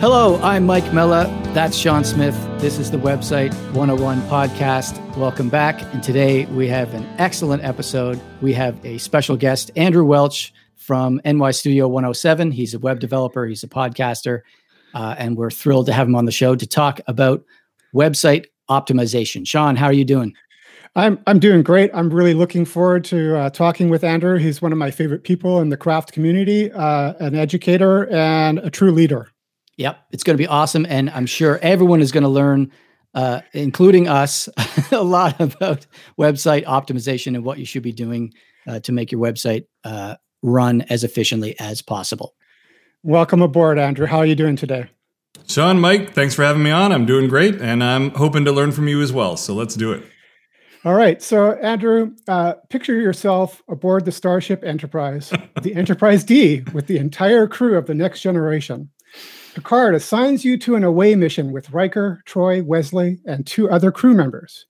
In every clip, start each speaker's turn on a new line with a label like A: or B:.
A: Hello, I'm Mike Mella. That's Sean Smith. This is the Website 101 podcast. Welcome back. And today we have an excellent episode. We have a special guest, Andrew Welch from NY Studio 107. He's a web developer, he's a podcaster, uh, and we're thrilled to have him on the show to talk about website optimization. Sean, how are you doing?
B: I'm I'm doing great. I'm really looking forward to uh, talking with Andrew. He's one of my favorite people in the craft community, uh, an educator and a true leader.
A: Yep, it's going to be awesome, and I'm sure everyone is going to learn, uh, including us, a lot about website optimization and what you should be doing uh, to make your website uh, run as efficiently as possible.
B: Welcome aboard, Andrew. How are you doing today?
C: Sean, Mike, thanks for having me on. I'm doing great, and I'm hoping to learn from you as well. So let's do it.
B: All right. So, Andrew, uh, picture yourself aboard the Starship Enterprise, the Enterprise D, with the entire crew of the next generation. Picard assigns you to an away mission with Riker, Troi, Wesley, and two other crew members.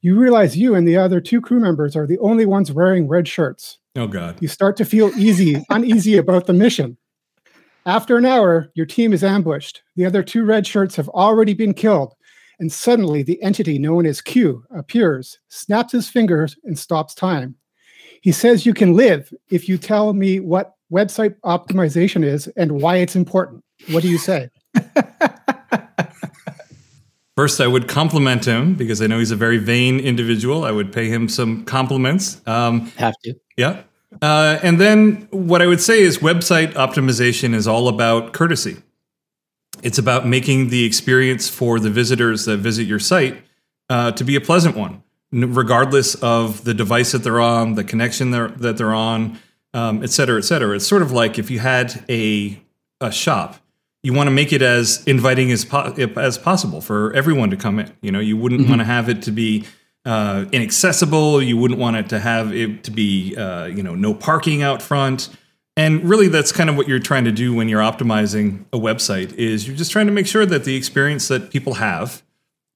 B: You realize you and the other two crew members are the only ones wearing red shirts.
C: Oh God.
B: You start to feel easy, uneasy about the mission. After an hour, your team is ambushed. The other two red shirts have already been killed, and suddenly the entity known as Q appears, snaps his fingers, and stops time. He says you can live if you tell me what website optimization is and why it's important. What do you say?
C: First, I would compliment him because I know he's a very vain individual. I would pay him some compliments.
A: Um, Have to.
C: Yeah. Uh, and then what I would say is website optimization is all about courtesy. It's about making the experience for the visitors that visit your site uh, to be a pleasant one, regardless of the device that they're on, the connection they're, that they're on, um, et cetera, et cetera. It's sort of like if you had a, a shop you want to make it as inviting as po- as possible for everyone to come in. You know, you wouldn't mm-hmm. want to have it to be uh, inaccessible. You wouldn't want it to have it to be uh, you know no parking out front. And really, that's kind of what you're trying to do when you're optimizing a website. Is you're just trying to make sure that the experience that people have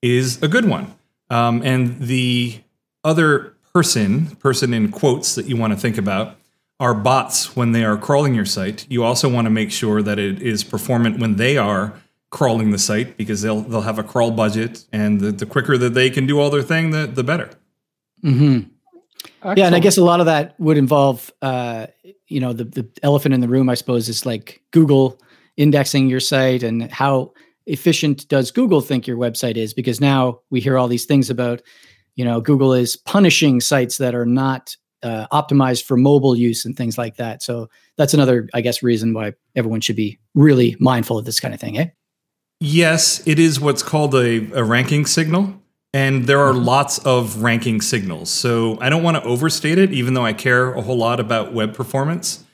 C: is a good one, um, and the other person, person in quotes that you want to think about, are bots when they are crawling your site. You also want to make sure that it is performant when they are crawling the site because they'll they'll have a crawl budget, and the, the quicker that they can do all their thing, the the better.
A: Mm-hmm. Yeah, and I guess a lot of that would involve, uh, you know, the the elephant in the room. I suppose is like Google indexing your site and how efficient does Google think your website is? Because now we hear all these things about, you know, Google is punishing sites that are not uh, optimized for mobile use and things like that. So that's another, I guess, reason why everyone should be really mindful of this kind of thing, eh?
C: Yes, it is what's called a, a ranking signal. And there are mm-hmm. lots of ranking signals. So I don't want to overstate it, even though I care a whole lot about web performance.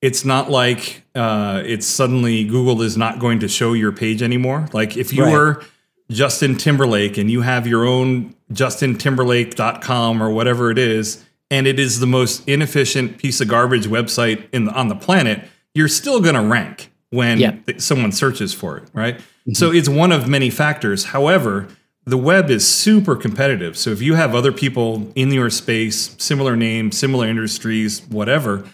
C: It's not like uh, it's suddenly Google is not going to show your page anymore. Like if you right. were Justin Timberlake and you have your own justintimberlake.com or whatever it is, and it is the most inefficient piece of garbage website in the, on the planet, you're still going to rank when th- someone searches for it, right? Mm-hmm. So it's one of many factors. However, the web is super competitive. So if you have other people in your space, similar names, similar industries, whatever,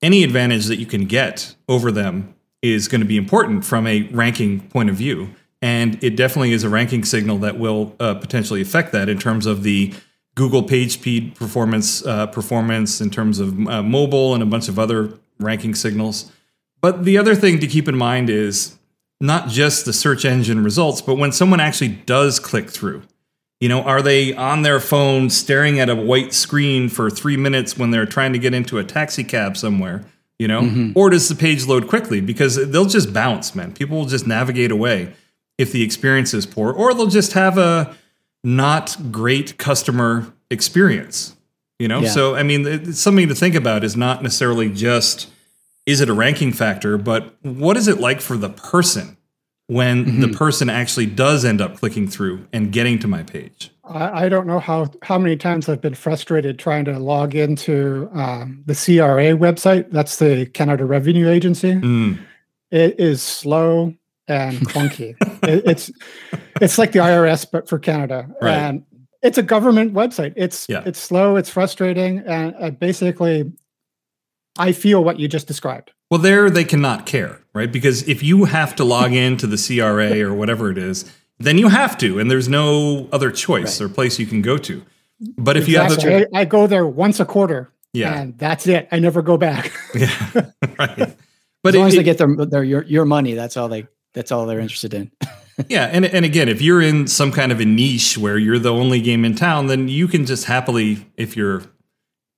C: any advantage that you can get over them is going to be important from a ranking point of view. And it definitely is a ranking signal that will uh, potentially affect that in terms of the Google PageSpeed performance uh, performance in terms of uh, mobile and a bunch of other ranking signals. But the other thing to keep in mind is not just the search engine results, but when someone actually does click through. You know, are they on their phone staring at a white screen for three minutes when they're trying to get into a taxi cab somewhere? You know, mm-hmm. or does the page load quickly? Because they'll just bounce, man. People will just navigate away if the experience is poor, or they'll just have a not great customer experience. You know, yeah. so I mean, it's something to think about is not necessarily just is it a ranking factor, but what is it like for the person when mm-hmm. the person actually does end up clicking through and getting to my page?
B: I, I don't know how how many times I've been frustrated trying to log into um, the CRA website. That's the Canada Revenue Agency. Mm. It is slow and clunky. it, it's it's like the IRS but for Canada, right. and it's a government website. It's yeah. it's slow, it's frustrating, and uh, basically, I feel what you just described.
C: Well, there they cannot care, right? Because if you have to log into the CRA or whatever it is, then you have to, and there's no other choice right. or place you can go to. But if exactly.
B: you have to, I, I, go there once a quarter. Yeah, and that's it. I never go back.
C: yeah, right.
A: But as long it, as they get their, their your your money, that's all they that's all they're interested in.
C: yeah, and and again, if you're in some kind of a niche where you're the only game in town, then you can just happily, if you're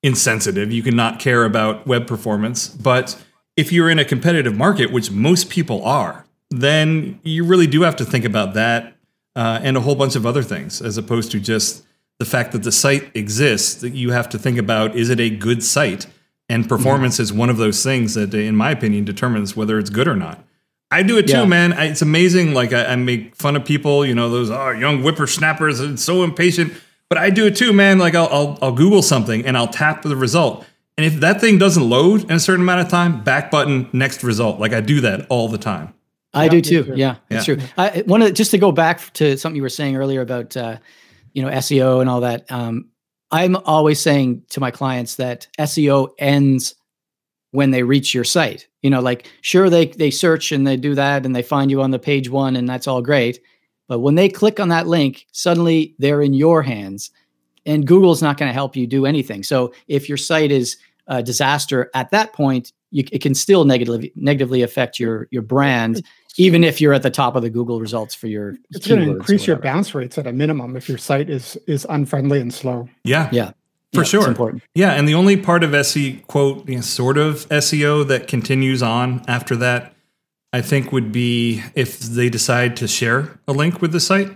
C: insensitive, you can not care about web performance. But if you're in a competitive market, which most people are, then you really do have to think about that uh, and a whole bunch of other things, as opposed to just the fact that the site exists. That you have to think about: is it a good site? And performance is one of those things that, in my opinion, determines whether it's good or not. I do it too, yeah. man. I, it's amazing. Like I, I, make fun of people, you know, those oh, young whippersnappers and so impatient. But I do it too, man. Like I'll, I'll, I'll Google something and I'll tap the result, and if that thing doesn't load in a certain amount of time, back button, next result. Like I do that all the time.
A: I yeah, do too. too. Yeah, that's yeah. true. I want to just to go back to something you were saying earlier about uh, you know SEO and all that. Um, I'm always saying to my clients that SEO ends when they reach your site. You know, like sure they they search and they do that and they find you on the page one and that's all great. But when they click on that link, suddenly they're in your hands and Google's not going to help you do anything. So if your site is a disaster at that point, you, it can still negatively negatively affect your your brand, even if you're at the top of the Google results for your.
B: It's going to increase your bounce rates at a minimum if your site is is unfriendly and slow.
C: Yeah,
A: yeah
C: for yeah, sure. Yeah, and the only part of SEO quote you know, sort of SEO that continues on after that, I think, would be if they decide to share a link with the site.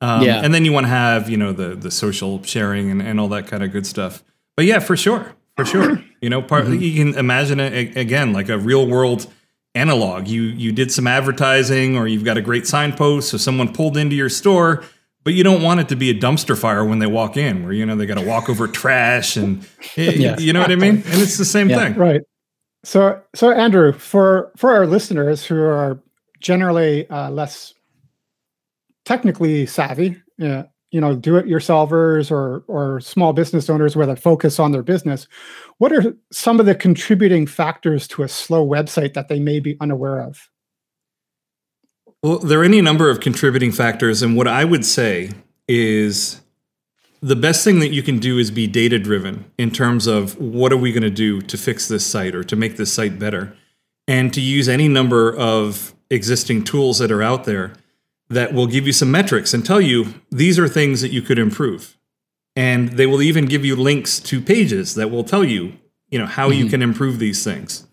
C: Um, yeah, and then you want to have you know the the social sharing and, and all that kind of good stuff. But yeah, for sure, for sure. You know, part mm-hmm. you can imagine it again like a real world analog. You you did some advertising, or you've got a great signpost, so someone pulled into your store but you don't want it to be a dumpster fire when they walk in, where you know they got to walk over trash and yes. you know what I mean. And it's the same yeah. thing,
B: right? So, so Andrew, for for our listeners who are generally uh, less technically savvy, uh, you know, do-it-yourselfers or or small business owners where they focus on their business, what are some of the contributing factors to a slow website that they may be unaware of?
C: Well, there are any number of contributing factors, and what I would say is the best thing that you can do is be data driven in terms of what are we going to do to fix this site or to make this site better, and to use any number of existing tools that are out there that will give you some metrics and tell you these are things that you could improve. And they will even give you links to pages that will tell you, you know, how mm-hmm. you can improve these things.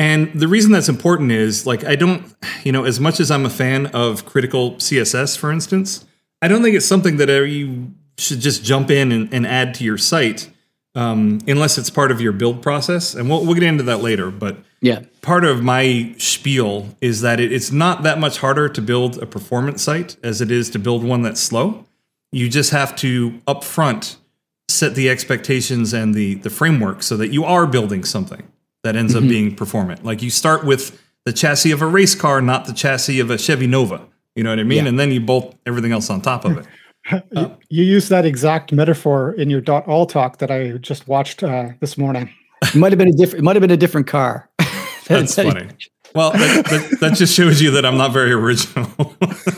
C: And the reason that's important is like, I don't, you know, as much as I'm a fan of critical CSS, for instance, I don't think it's something that you should just jump in and, and add to your site um, unless it's part of your build process. And we'll, we'll get into that later. But
A: yeah,
C: part of my spiel is that it, it's not that much harder to build a performance site as it is to build one that's slow. You just have to upfront set the expectations and the the framework so that you are building something that ends mm-hmm. up being performant. Like you start with the chassis of a race car, not the chassis of a Chevy Nova. You know what I mean? Yeah. And then you bolt everything else on top of it.
B: Uh, you use that exact metaphor in your dot all talk that I just watched uh, this morning.
A: It might have been a different. It might have been a different car.
C: That's funny. Well, that, that, that, just shows you that I'm not very original.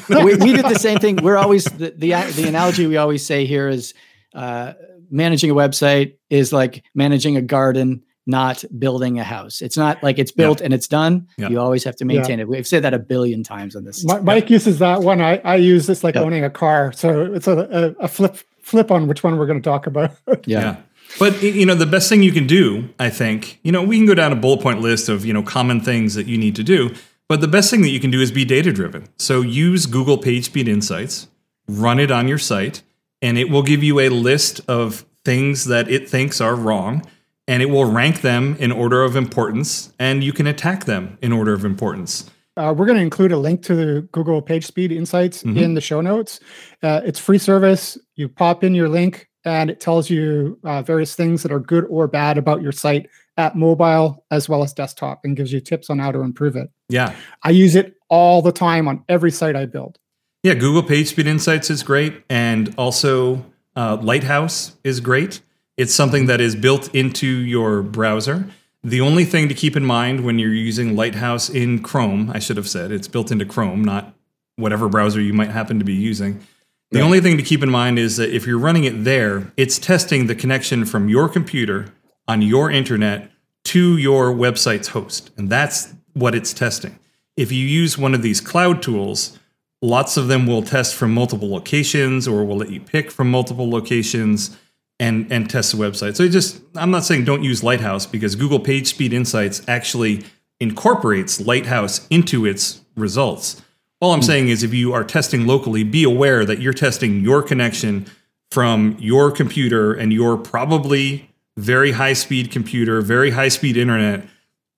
A: we, we, did the same thing. We're always the, the, the analogy we always say here is uh, managing a website is like managing a garden not building a house. It's not like it's built and it's done. You always have to maintain it. We've said that a billion times on this.
B: My, Mike uses that one. I, I use this like owning a car. So it's a, a, a, flip flip on which one we're going to talk about.
C: yeah. But you know, the best thing you can do, I think, you know, we can go down a bullet point list of, you know, common things that you need to do, but the best thing that you can do is be data driven. So use Google PageSpeed Insights, run it on your site, and it will give you a list of things that it thinks are wrong and it will rank them in order of importance, and you can attack them in order of importance.
B: Uh, we're going to include a link to the Google PageSpeed Insights mm-hmm. in the show notes. Uh, it's free service. You pop in your link, and it tells you uh, various things that are good or bad about your site at mobile as well as desktop, and gives you tips on how to improve it.
C: Yeah,
B: I use it all the time on every site I build.
C: Yeah, Google PageSpeed Insights is great, and also uh, Lighthouse is great. It's something that is built into your browser. The only thing to keep in mind when you're using Lighthouse in Chrome, I should have said it's built into Chrome, not whatever browser you might happen to be using. The only thing to keep in mind is that if you're running it there, it's testing the connection from your computer on your internet to your website's host. And that's what it's testing. If you use one of these cloud tools, lots of them will test from multiple locations or will let you pick from multiple locations and and test the website. So just I'm not saying don't use Lighthouse because Google PageSpeed Insights actually incorporates Lighthouse into its results. All I'm mm. saying is if you are testing locally, be aware that you're testing your connection from your computer and your probably very high speed computer, very high speed internet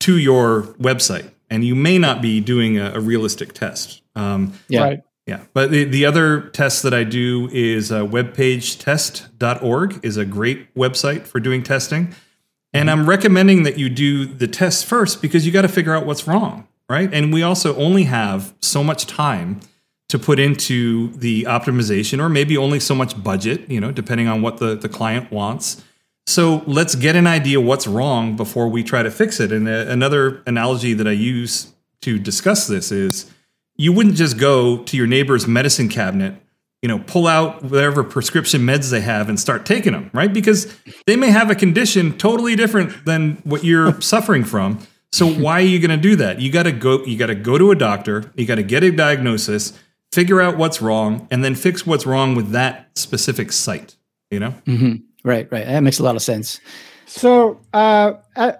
C: to your website. And you may not be doing a, a realistic test.
A: Um, yeah. Right.
C: Yeah, but the, the other test that I do is uh, webpagetest.org is a great website for doing testing. And I'm recommending that you do the test first because you got to figure out what's wrong right? And we also only have so much time to put into the optimization or maybe only so much budget, you know, depending on what the, the client wants. So let's get an idea what's wrong before we try to fix it. And uh, another analogy that I use to discuss this is you wouldn't just go to your neighbor's medicine cabinet, you know, pull out whatever prescription meds they have and start taking them, right? Because they may have a condition totally different than what you're suffering from. So why are you going to do that? You got to go you got to go to a doctor, you got to get a diagnosis, figure out what's wrong and then fix what's wrong with that specific site, you know?
A: Mm-hmm. Right, right. That makes a lot of sense.
B: So, uh, do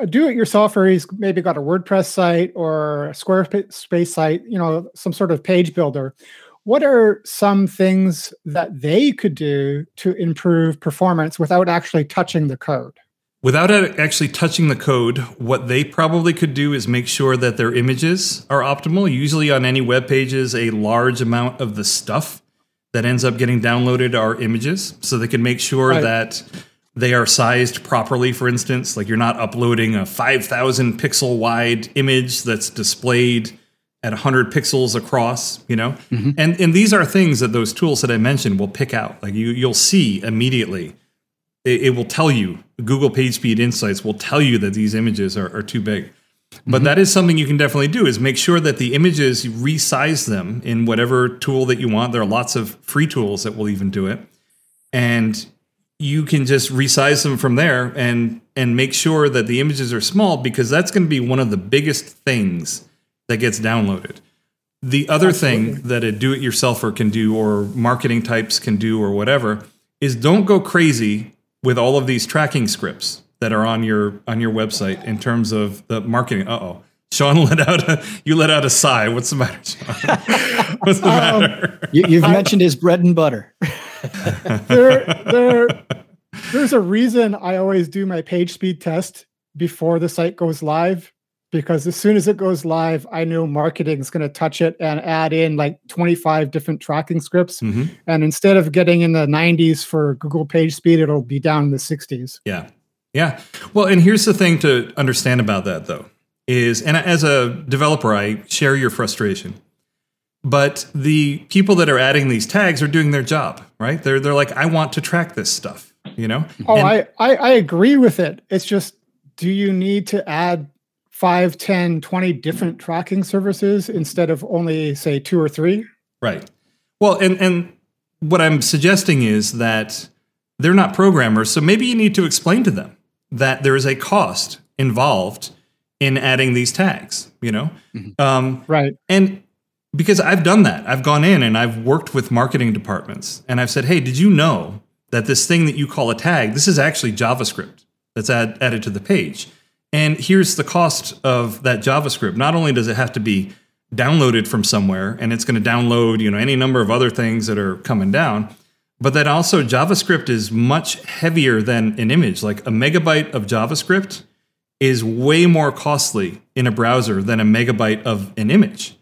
B: it yourselfers maybe got a WordPress site or a Squarespace site, you know, some sort of page builder. What are some things that they could do to improve performance without actually touching the code?
C: Without actually touching the code, what they probably could do is make sure that their images are optimal. Usually, on any web pages, a large amount of the stuff that ends up getting downloaded are images. So they can make sure right. that they are sized properly, for instance. Like you're not uploading a 5,000 pixel wide image that's displayed at 100 pixels across, you know? Mm-hmm. And, and these are things that those tools that I mentioned will pick out. Like you, you'll see immediately it, it, will tell you google pagespeed insights will tell you that these images are, are too big but mm-hmm. that is something you can definitely do is make sure that the images resize them in whatever tool that you want there are lots of free tools that will even do it and you can just resize them from there and and make sure that the images are small because that's going to be one of the biggest things that gets downloaded the other Absolutely. thing that a do-it-yourselfer can do or marketing types can do or whatever is don't go crazy with all of these tracking scripts that are on your on your website in terms of the marketing. Uh oh. Sean let out a you let out a sigh. What's the matter, Sean? What's the um, matter?
A: You, have mentioned his bread and butter.
B: there, there, there's a reason I always do my page speed test before the site goes live because as soon as it goes live, I know marketing is going to touch it and add in like 25 different tracking scripts. Mm-hmm. And instead of getting in the 90s for Google page speed, it'll be down in the 60s.
C: Yeah. Yeah. Well, and here's the thing to understand about that, though, is, and as a developer, I share your frustration. But the people that are adding these tags are doing their job, right? They're they're like, I want to track this stuff, you know.
B: Oh, and, I, I I agree with it. It's just, do you need to add 5, 10, 20 different tracking services instead of only, say, two or three?
C: Right. Well, and, and what I'm suggesting is that they're not programmers. So maybe you need to explain to them that there is a cost involved in adding these tags, you know?
B: Mm-hmm. Um, right.
C: And because I've done that, I've gone in and I've worked with marketing departments and I've said, hey, did you know that this thing that you call a tag, this is actually JavaScript that's add, added to the page? And here's the cost of that JavaScript. Not only does it have to be downloaded from somewhere and it's going to download, you know, any number of other things that are coming down, but that also JavaScript is much heavier than an image. Like a megabyte of JavaScript is way more costly in a browser than a megabyte of an image.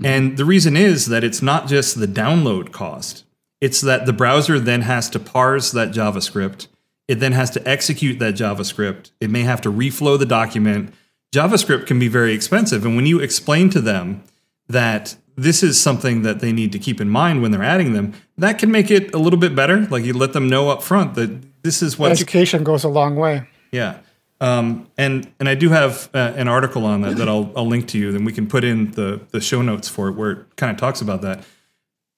C: Mm-hmm. And the reason is that it's not just the download cost. It's that the browser then has to parse that JavaScript it then has to execute that JavaScript. It may have to reflow the document. JavaScript can be very expensive. And when you explain to them that this is something that they need to keep in mind when they're adding them, that can make it a little bit better. Like you let them know up front that this is what
B: education goes a long way.
C: Yeah. Um, and and I do have uh, an article on that that I'll I'll link to you. Then we can put in the the show notes for it where it kind of talks about that.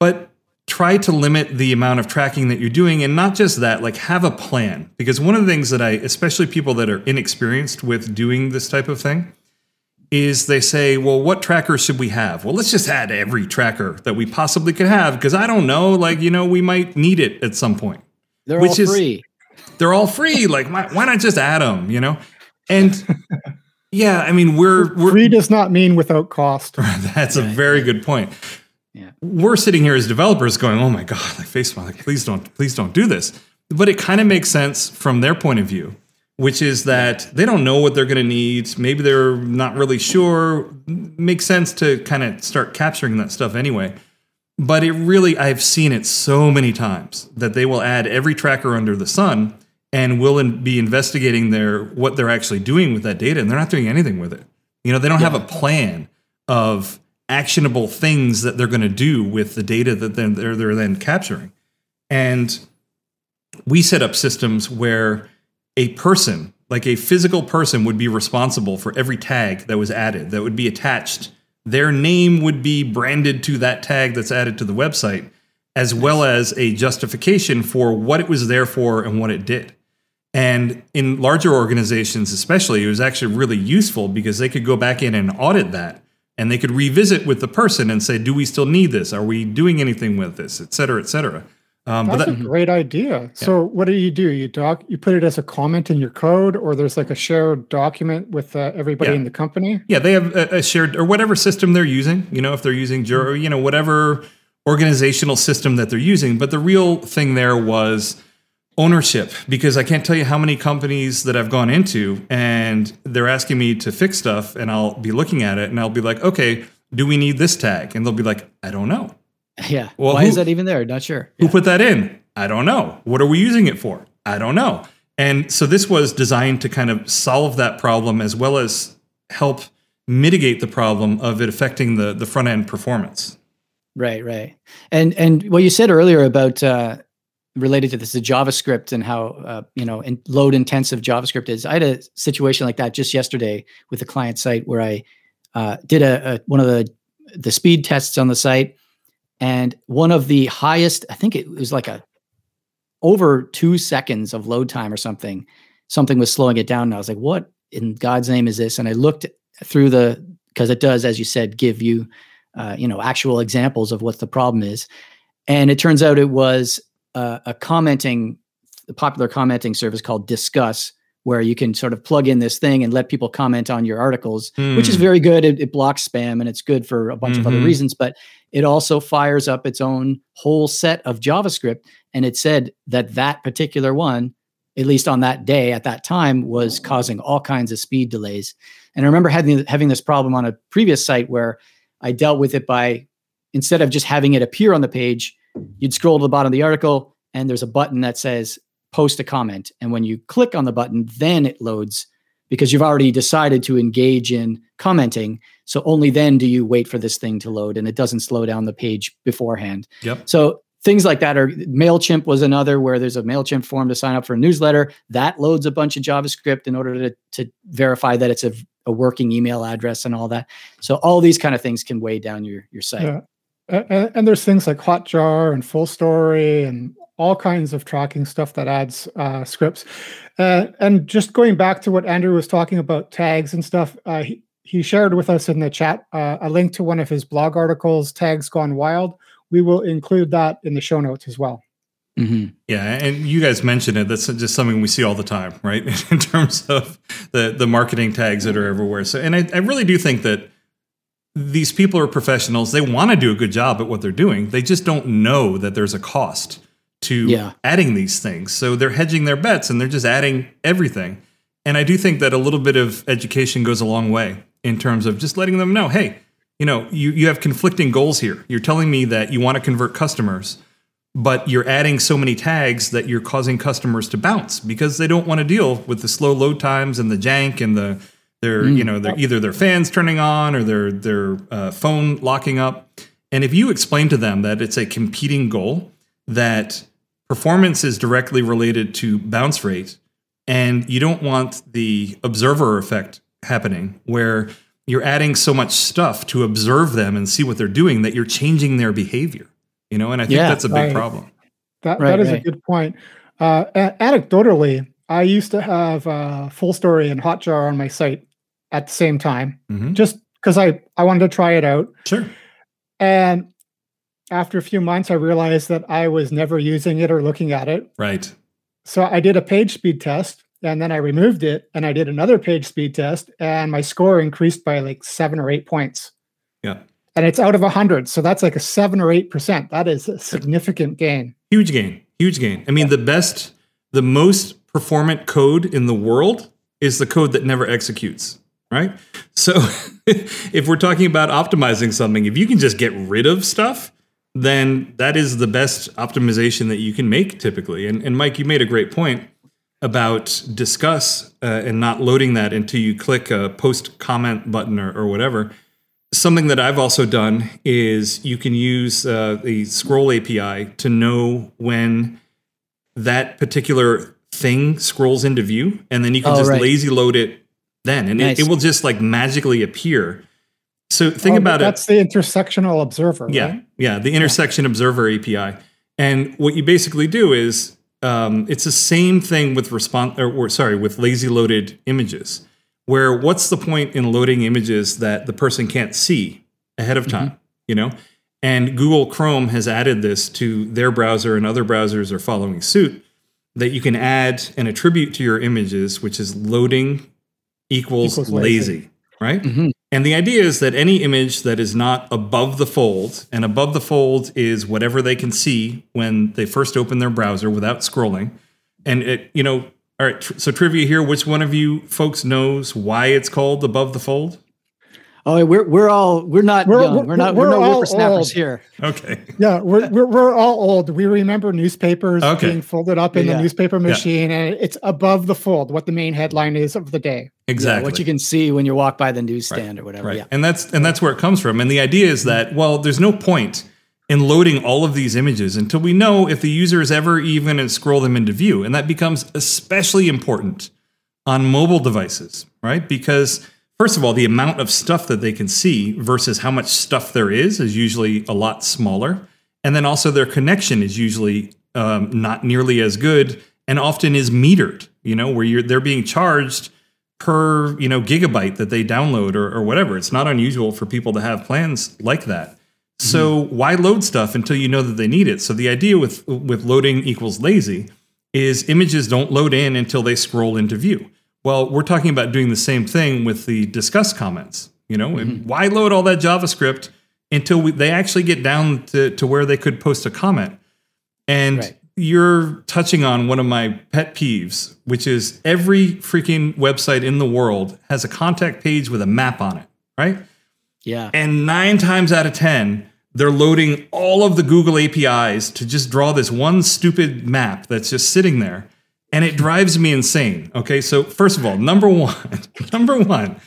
C: But try to limit the amount of tracking that you're doing, and not just that. Like have a plan because one of the things that I, especially people that are inexperienced with doing this type of thing, is they say, well, what tracker should we have? Well, let's just add every tracker that we possibly could have because I don't know, like you know, we might need it at some point.
A: They're which all free.
C: Is, they're all free. like, why, why not just add them? You know, and yeah, I mean, we're, we're
B: free does not mean without cost.
C: That's a very good point. Yeah. We're sitting here as developers going, "Oh my god, like Facebook, like please don't, please don't do this." But it kind of makes sense from their point of view which is that they don't know what they're going to need. Maybe they're not really sure. Makes sense to kind of start capturing that stuff anyway. But it really, I've seen it so many times that they will add every tracker under the sun and will in, be investigating their what they're actually doing with that data, and they're not doing anything with it. You know, they don't yeah. have a plan of actionable things that they're going to do with the data that they're, they're then capturing. And we set up systems where a person, like a physical person, would be responsible for every tag that was added, that would be attached. Their name would be branded to that tag that's added to the website, as well as a justification for what it was there for and what it did. And in larger organizations, especially, it was actually really useful because they could go back in and audit that and they could revisit with the person and say, do we still need this? Are we doing anything with this, et cetera, et cetera.
B: Um, That's that, a great idea. Yeah. So, what do you do? You doc, you put it as a comment in your code, or there's like a shared document with uh, everybody yeah. in the company.
C: Yeah, they have a, a, shared or whatever system they're using. You know, if they're using Jira, you know, whatever organizational system that they're using. But the real thing there was ownership, because I can't tell you how many companies that I've gone into, and they're asking me to fix stuff, and I'll be looking at it, and I'll be like, okay, do we need this tag? And they'll be like, I don't know.
A: Yeah. Well, Why who, is that even there? Not sure.
C: Who yeah. put that in? I don't know. What are we using it for? I don't know. And so this was designed to kind of solve that problem as well as help mitigate the problem of it affecting the the front end performance.
A: Right, right. And and what you said earlier about uh, related to this the JavaScript and how uh, you know in load intensive JavaScript is. I had a situation like that just yesterday with a client site where I uh, did a, a one of the the speed tests on the site. And one of the highest i think it was like a over two seconds of load time or something something was slowing it down. And i was like what in god's name is this? And i looked through the because it does as you said give you uh, you know actual examples of what the problem is. And it turns out it was uh, a commenting a popular commenting service called Disqus, where you can sort of plug in this thing and let people comment on your articles, mm. which is hmm. very good. It, it, blocks spam and it's good for a bunch mm-hmm. of other mm-hmm. reasons, but it also fires up its own whole set of JavaScript. And it said that that particular one, at least on that day at that time, was causing all kinds of speed delays. And I remember having, having this problem on a previous site where I dealt with it by instead of just having it appear on the page, you'd scroll to the bottom of the article and there's a button that says post a comment. And when you click on the button, then it loads because you've already decided to engage in commenting. So only then do you wait for this thing to load and it doesn't slow down the page beforehand.
C: Yep.
A: So things like that are MailChimp was another where there's a MailChimp form to sign up for a newsletter that loads a bunch of JavaScript in order to, to verify that it's a, a working email address and all that. So all these kind of things can weigh down your, your site. Yeah.
B: And, and there's things like Hotjar and FullStory and all kinds of tracking stuff that adds uh, scripts. Uh, and just going back to what Andrew was talking about tags and stuff, uh, he, he shared with us in the chat uh, a link to one of his blog articles, Tags Gone Wild. We will include that in the show notes as well.
C: Mm-hmm. Yeah, and you guys mentioned it. That's just something we see all the time, right? in terms of the the marketing tags that are everywhere. So, and I, I really do think that these people are professionals. They want to do a good job at what they're doing. They just don't know that there's a cost to yeah. adding these things. So they're hedging their bets and they're just adding everything. And I do think that a little bit of education goes a long way in terms of just letting them know, hey, you know, you, you have conflicting goals here. You're telling me that you want to convert customers, but you're adding so many tags that you're causing customers to bounce because they don't want to deal with the slow load times and the jank and the their mm. you know their either their fans turning on or their their uh, phone locking up. And if you explain to them that it's a competing goal, that performance is directly related to bounce rate And you don't want the observer effect happening where you're adding so much stuff to observe them and see what they're doing that you're changing their behavior. You know, and I think
A: Yeah,
C: that's a big
B: right.
C: problem.
B: That
A: Right,
B: that is
A: right.
B: a good point. Uh, a- anecdotally, I used to have uh, FullStory and Hotjar on my site at the same time,
C: Mhm.
B: just because I I wanted to try it out.
C: Sure.
B: And after a few months, I realized that I was never using it or looking at it.
C: Right.
B: So I did a page speed test, and then I removed it, and I did another page speed test, and my score increased by like seven or eight points.
C: Yeah.
B: And it's out of a hundred, so that's like a seven or eight percent. That is a significant gain.
C: Huge gain. Huge gain. I mean, the best, the most performant code in the world is the code that never executes, right? So if we're talking about optimizing something, if you can just get rid of stuff, then that is the best optimization that you can make typically. And, and Mike, you made a great point about Disqus uh, and not loading that until you click a post comment button or, or whatever. Something that I've also done is you can use uh, the scroll API to know when that particular thing scrolls into view, and then you can
A: Oh,
C: just
A: right.
C: lazy load it then, and
A: Nice.
C: it, it will just like magically appear. So think
B: Oh,
C: about it.
B: That's the intersectional observer.
C: Yeah,
B: right?
C: yeah, the intersection observer API. And what you basically do is um, it's the same thing with response, or, or sorry, with lazy loaded images. Where what's the point in loading images that the person can't see ahead of time? You know, and Google Chrome has added this to their browser, and other browsers are following suit. That you can add an attribute to your images, which is loading equals,
B: Equals
C: lazy,
B: lazy.
C: right?
A: Mhm.
C: And the idea is that any image that is not above the fold, and above the fold is whatever they can see when they first open their browser without scrolling. And it, you know, all right, tr- so trivia here which one of you folks knows why it's called above the fold?
A: Oh, we're we're all we're not
B: We're-
A: young. We're,
B: we're-
A: not
B: we're
A: we're, no
B: all
A: whippersnappers here.
C: Okay.
B: Yeah, we're, we're, we're all old. We remember newspapers
C: Okay.
B: being folded up in
A: Yeah.
B: the newspaper machine, and it's above the fold, what the main headline is of the day.
C: Exactly.
A: Yeah, what you can see when you walk by the newsstand or whatever.
C: Right.
A: Yeah.
C: And that's and that's where it comes from. And the idea is that well, there's no point in loading all of these images until we know if the user is ever even going to scroll them into view. And that becomes especially important on mobile devices, right? Because first of all, the amount of stuff that they can see versus how much stuff there is is usually a lot smaller. And then also their connection is usually um, not nearly as good and often is metered, you know, where you're they're being charged per you know gigabyte that they download or, or whatever. It's not unusual for people to have plans like that. So why load stuff until you know that they need it? So the idea with with loading equals lazy is images don't load in until they scroll into view. Well, we're talking about doing the same thing with the Disqus comments. You know, and mm-hmm. why load all that JavaScript until we, they actually get down to, to where they could post a comment? And
A: Right.
C: you're touching on one of my pet peeves, which is every freaking website in the world has a contact page with a map on it, right?
A: Yeah.
C: And nine times out of 10, they're loading all of the Google APIs to just draw this one stupid map that's just sitting there. And it drives me insane. Okay. So, first of all, number one, number one,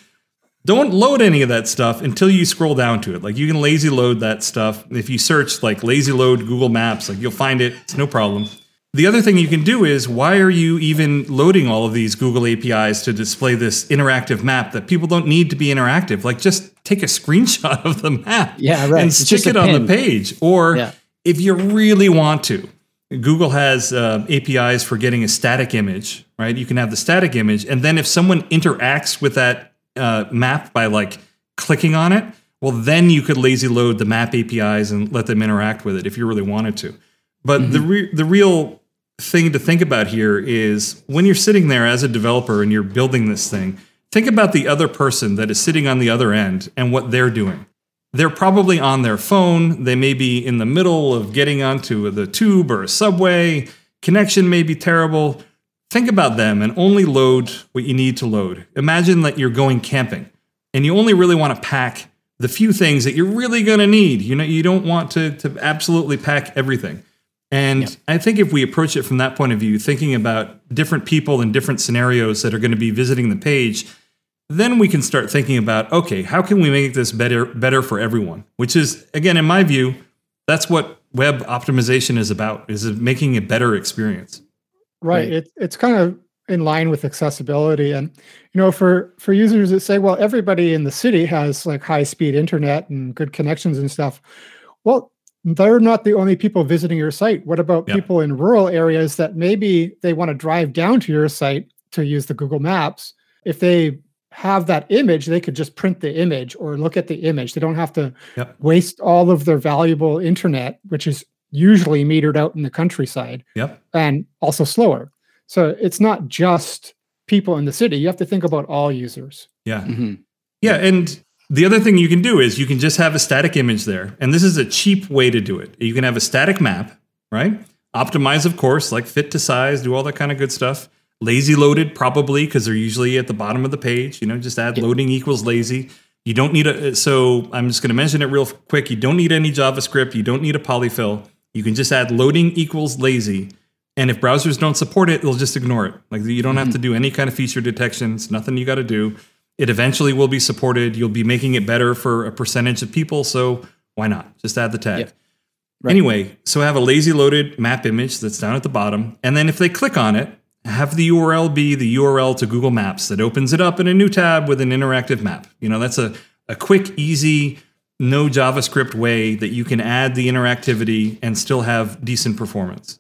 C: don't load any of that stuff until you scroll down to it. Like you can lazy load that stuff. If you search like lazy load Google Maps, like you'll find it. It's no problem. The other thing you can do is why are you even loading all of these Google APIs to display this interactive map that people don't need to be interactive? Like just take a screenshot of the map
A: Yeah, right.
C: and
A: It's
C: stick it on
A: pin.
C: the page. Or
A: Yeah.
C: if you really want to, Google has uh, APIs for getting a static image, right? You can have the static image, and then if someone interacts with that uh, map by like clicking on it, well, then you could lazy load the map APIs and let them interact with it if you really wanted to. But the re- the real thing to think about here is when you're sitting there as a developer and you're building this thing, think about the other person that is sitting on the other end and what they're doing they're probably on their phone. They may be in the middle of getting onto the tube or a subway. Connection may be terrible. Think about them and only load what you need to load. Imagine that you're going camping and you only really want to pack the few things that you're really going to need. You know, you don't want to, to absolutely pack everything. And I think if we approach it from that point of view, thinking about different people and different scenarios that are going to be visiting the page, then we can start thinking about okay how can we make this better better for everyone which is again in my view that's what web optimization is about is making a better experience
B: Right.
A: Right.
B: It, it's kind of in line with accessibility. And you know, for for users that say, well, everybody in the city has like high speed internet and good connections and stuff. Well, they're not the only people visiting your site. What about yep. people in rural areas that maybe they want to drive down to your site to use the Google Maps? If they have that image, they could just print the image or look at the image. They don't have to yep. waste all of their valuable internet, which is usually metered out in the countryside.
C: Yep.
B: And also slower. So it's not just people in the city. You have to think about all users.
C: Yeah. Mm-hmm. Yeah. And the other thing you can do is you can just have a static image there. And this is a cheap way to do it. You can have a static map, right? Optimize, of course, like fit to size, do all that kind of good stuff lazy loaded probably because they're usually at the bottom of the page you know just add yep. loading equals lazy you don't need a so i'm just going to mention it real quick you don't need any javascript you don't need a polyfill you can just add loading equals lazy and if browsers don't support it they'll just ignore it like you don't mm-hmm. have to do any kind of feature detection it's nothing you got to do it eventually will be supported you'll be making it better for a percentage of people so why not just add the tag yep. right. anyway so I have a lazy loaded map image that's down at the bottom and then if they click on it have the URL be the URL to Google Maps that opens it up in a new tab with an interactive map. You know, that's a, a quick, easy, no JavaScript way that you can add the interactivity and still have decent performance.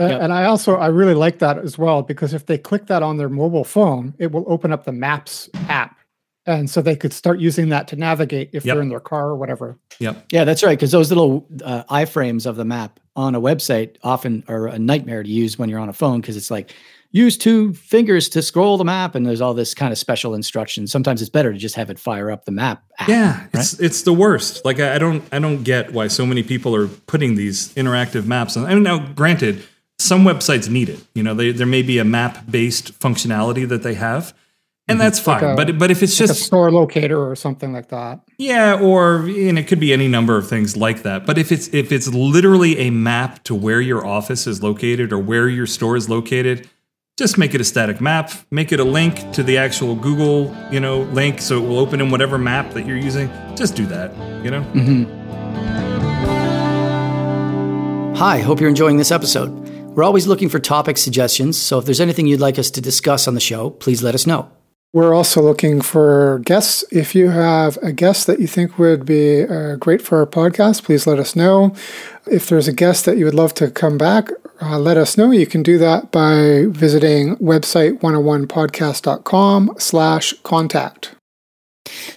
B: Uh, yep. And I also I really like that as well because if they click that on their mobile phone, it will open up the Maps app, and so they could start using that to navigate if yep. they're in their car or whatever.
C: Yep.
A: Yeah, that's right. Because those little uh, iframes of the map on a website often are a nightmare to use when you're on a phone because it's like use two fingers to scroll the map and there's all this kind of special instruction sometimes it's better to just have it fire up the map
C: app, yeah right? it's it's the worst. Like I, I, don't i don't get why so many people are putting these interactive maps on I mean, now granted some websites need it. You know they, there may be a map based functionality that they have and that's fine. Like a, but but if it's
B: like
C: just
B: a store locator or something like that,
C: yeah, or and it could be any number of things like that. But if it's if it's literally a map to where your office is located or where your store is located, just make it a static map. Make it a link to the actual Google, you know, link, so it will open in whatever map that you're using. Just do that, you know.
A: Mm-hmm. Hi, hope you're enjoying this episode. We're always looking for topic suggestions, so if there's anything you'd like us to discuss on the show, please let us know.
B: We're also looking for guests. If you have a guest that you think would be uh, great for our podcast, please let us know. If there's a guest that you would love to come back, uh, let us know. You can do that by visiting website 101podcast.com slash contact.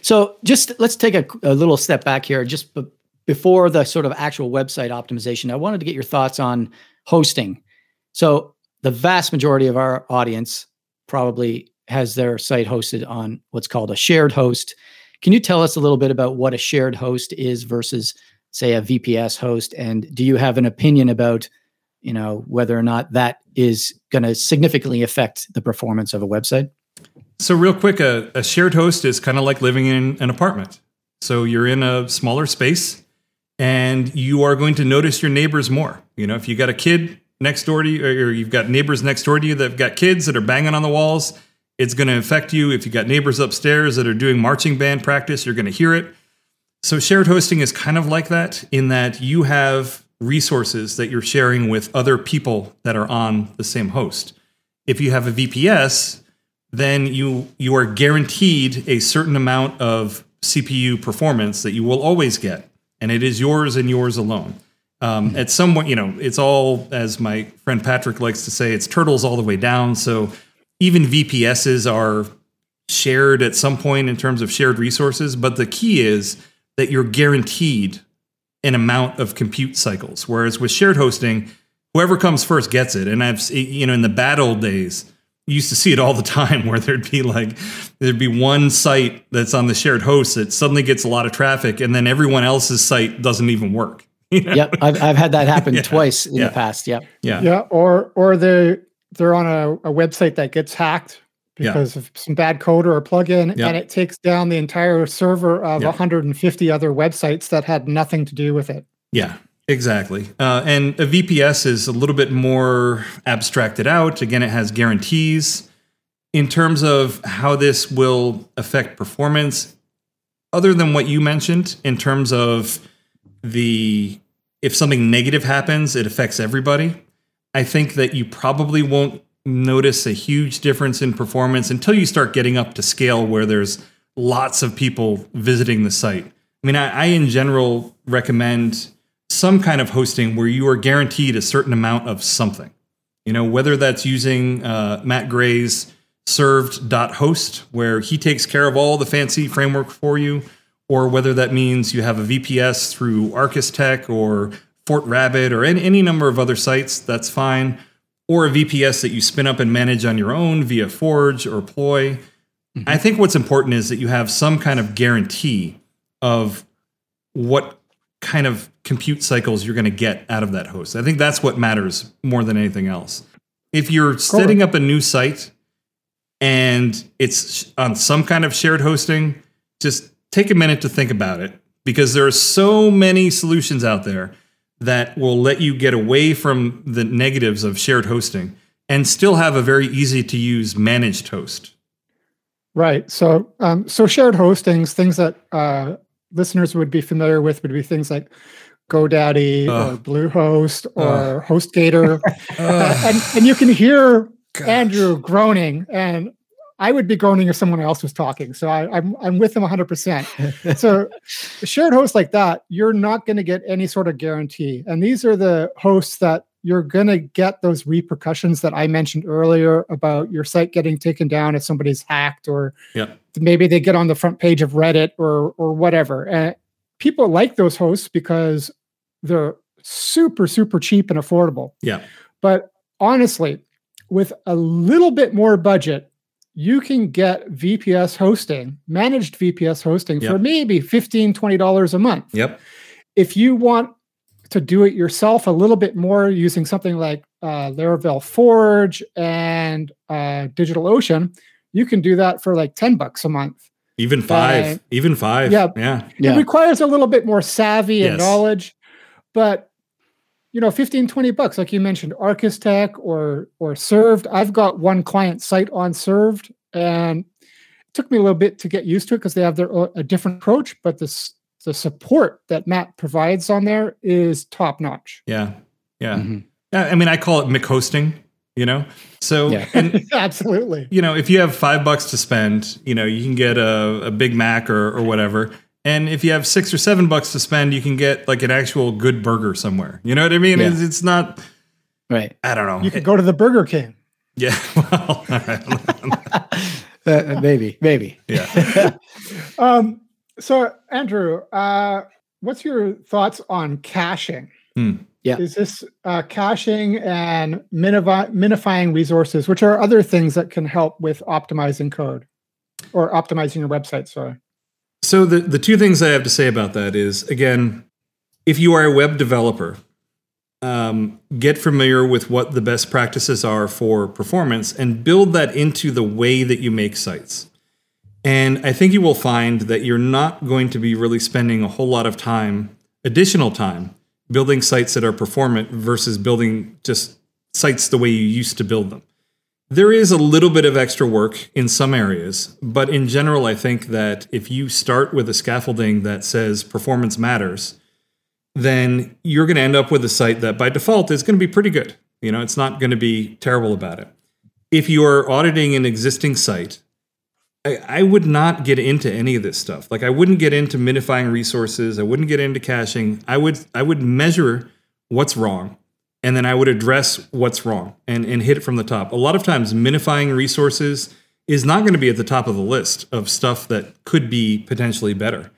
A: So just let's take a, a little step back here. Just b- before the sort of actual website optimization, I wanted to get your thoughts on hosting. So the vast majority of our audience probably has their site hosted on what's called a shared host. Can you tell us a little bit about what a shared host is versus, say, a VPS host? And do you have an opinion about, you know, whether or not that is going to significantly affect the performance of a website?
C: So, real quick, a, a shared host is kind of like living in an apartment. So, you're in a smaller space and you are going to notice your neighbors more. You know, if you got a kid next door to you, or you've got neighbors next door to you that have got kids that are banging on the walls, it's going to affect you. If you got neighbors upstairs that are doing marching band practice, you're going to hear it. So shared hosting is kind of like that in that you have resources that you're sharing with other people that are on the same host. If you have a VPS, then you you are guaranteed a certain amount of CPU performance that you will always get, and it is yours and yours alone. Um, at some point, you know, it's all as my friend Patrick likes to say, it's turtles all the way down. So even VPSs are shared at some point in terms of shared resources, but the key is that you're guaranteed an amount of compute cycles. Whereas with shared hosting, whoever comes first gets it. And I've you know in the bad old days, you used to see it all the time where there'd be like there'd be one site that's on the shared host that suddenly gets a lot of traffic, and then everyone else's site doesn't even work.
A: You know? Yep, I've I've had that happen yeah. twice in yeah. the past. Yep.
C: Yeah.
B: Yeah. Or or the they're on a, a website that gets hacked because yeah. of some bad code or a plugin, yeah. and it takes down the entire server of yeah. 150 other websites that had nothing to do with it.
C: Yeah, exactly. Uh, and a VPS is a little bit more abstracted out. Again, it has guarantees in terms of how this will affect performance. Other than what you mentioned, in terms of the if something negative happens, it affects everybody. I think that you probably won't notice a huge difference in performance until you start getting up to scale where there's lots of people visiting the site. I mean, I, I in general recommend some kind of hosting where you are guaranteed a certain amount of something. You know, whether that's using uh, Matt Gray's servd.host, where he takes care of all the fancy framework for you, or whether that means you have a VPS through Arcustech or Fortrabbit or any, any number of other sites, that's fine. Or a VPS that you spin up and manage on your own via Forge or Ploi. Mm-hmm. I think what's important is that you have some kind of guarantee of what kind of compute cycles you're going to get out of that host. I think that's what matters more than anything else. If you're setting up a new site and it's on some kind of shared hosting, just take a minute to think about it because there are so many solutions out there that will let you get away from the negatives of shared hosting and still have a very easy to use managed host.
B: Right. So, um, so shared hostings, things that uh, listeners would be familiar with, would be things like GoDaddy uh, or Bluehost or uh, HostGator, and, and you can hear Gosh. Andrew groaning, and I would be groaning if someone else was talking. So I, am I'm, I'm with them 100%. so shared hosts like that, you're not going to get any sort of guarantee. And these are the hosts that you're going to get those repercussions that I mentioned earlier about your site getting taken down if somebody's hacked or
C: yeah.
B: maybe they get on the front page of Reddit or or whatever. And people like those hosts because they're super super cheap and affordable.
C: Yeah.
B: But honestly, with a little bit more budget, you can get VPS hosting, managed VPS hosting yep. for maybe $15, $20 a month.
C: Yep.
B: If you want to do it yourself a little bit more using something like uh, Laravel Forge and uh, DigitalOcean, you can do that for like 10 bucks a month.
C: Even five, uh, even five.
B: Yeah.
C: Yeah.
B: It requires a little bit more savvy yes. and knowledge, but you know 15 20 bucks like you mentioned Arcustech or or Servd. I've got one client site on Servd and it took me a little bit to get used to it because they have their a different approach but this the support that matt provides on there is top notch.
C: Yeah yeah. Mm-hmm. i mean i call it mchosting you know? So
B: yeah. and, absolutely.
C: you know if you have five bucks to spend you know you can get a, a big mac or, or whatever and if you have six or seven bucks to spend, you can get like an actual good burger somewhere. You know what I mean? Yeah. It's, it's, not
A: right.
C: I don't know.
B: You could go to the Burger King.
C: Yeah. Well,
A: uh, maybe, maybe.
C: Yeah.
B: um, so, Andrew, uh, what's your thoughts on caching?
C: Hmm.
A: Yeah.
B: Is this uh, caching and minifi- minifying resources, which are other things that can help with optimizing code or optimizing your website? Sorry.
C: So the the two things I have to say about that is again, if you are a web developer, um, get familiar with what the best practices are for performance and build that into the way that you make sites. And I think you will find that you're not going to be really spending a whole lot of time, additional time, building sites that are performant versus building just sites the way you used to build them. There is a little bit of extra work in some areas, but in general, I think that if you start with a scaffolding that says performance matters, then you're going to end up with a site that by default is going to be pretty good. You know, it's not going to be terrible about it. If you are auditing an existing site, I, I would not get into any of this stuff. Like I wouldn't get into minifying resources. I wouldn't get into caching. I would I would measure what's wrong and then I would address what's wrong and, and hit it from the top. A lot of times, minifying resources is not going to be at the top of the list of stuff that could be potentially better.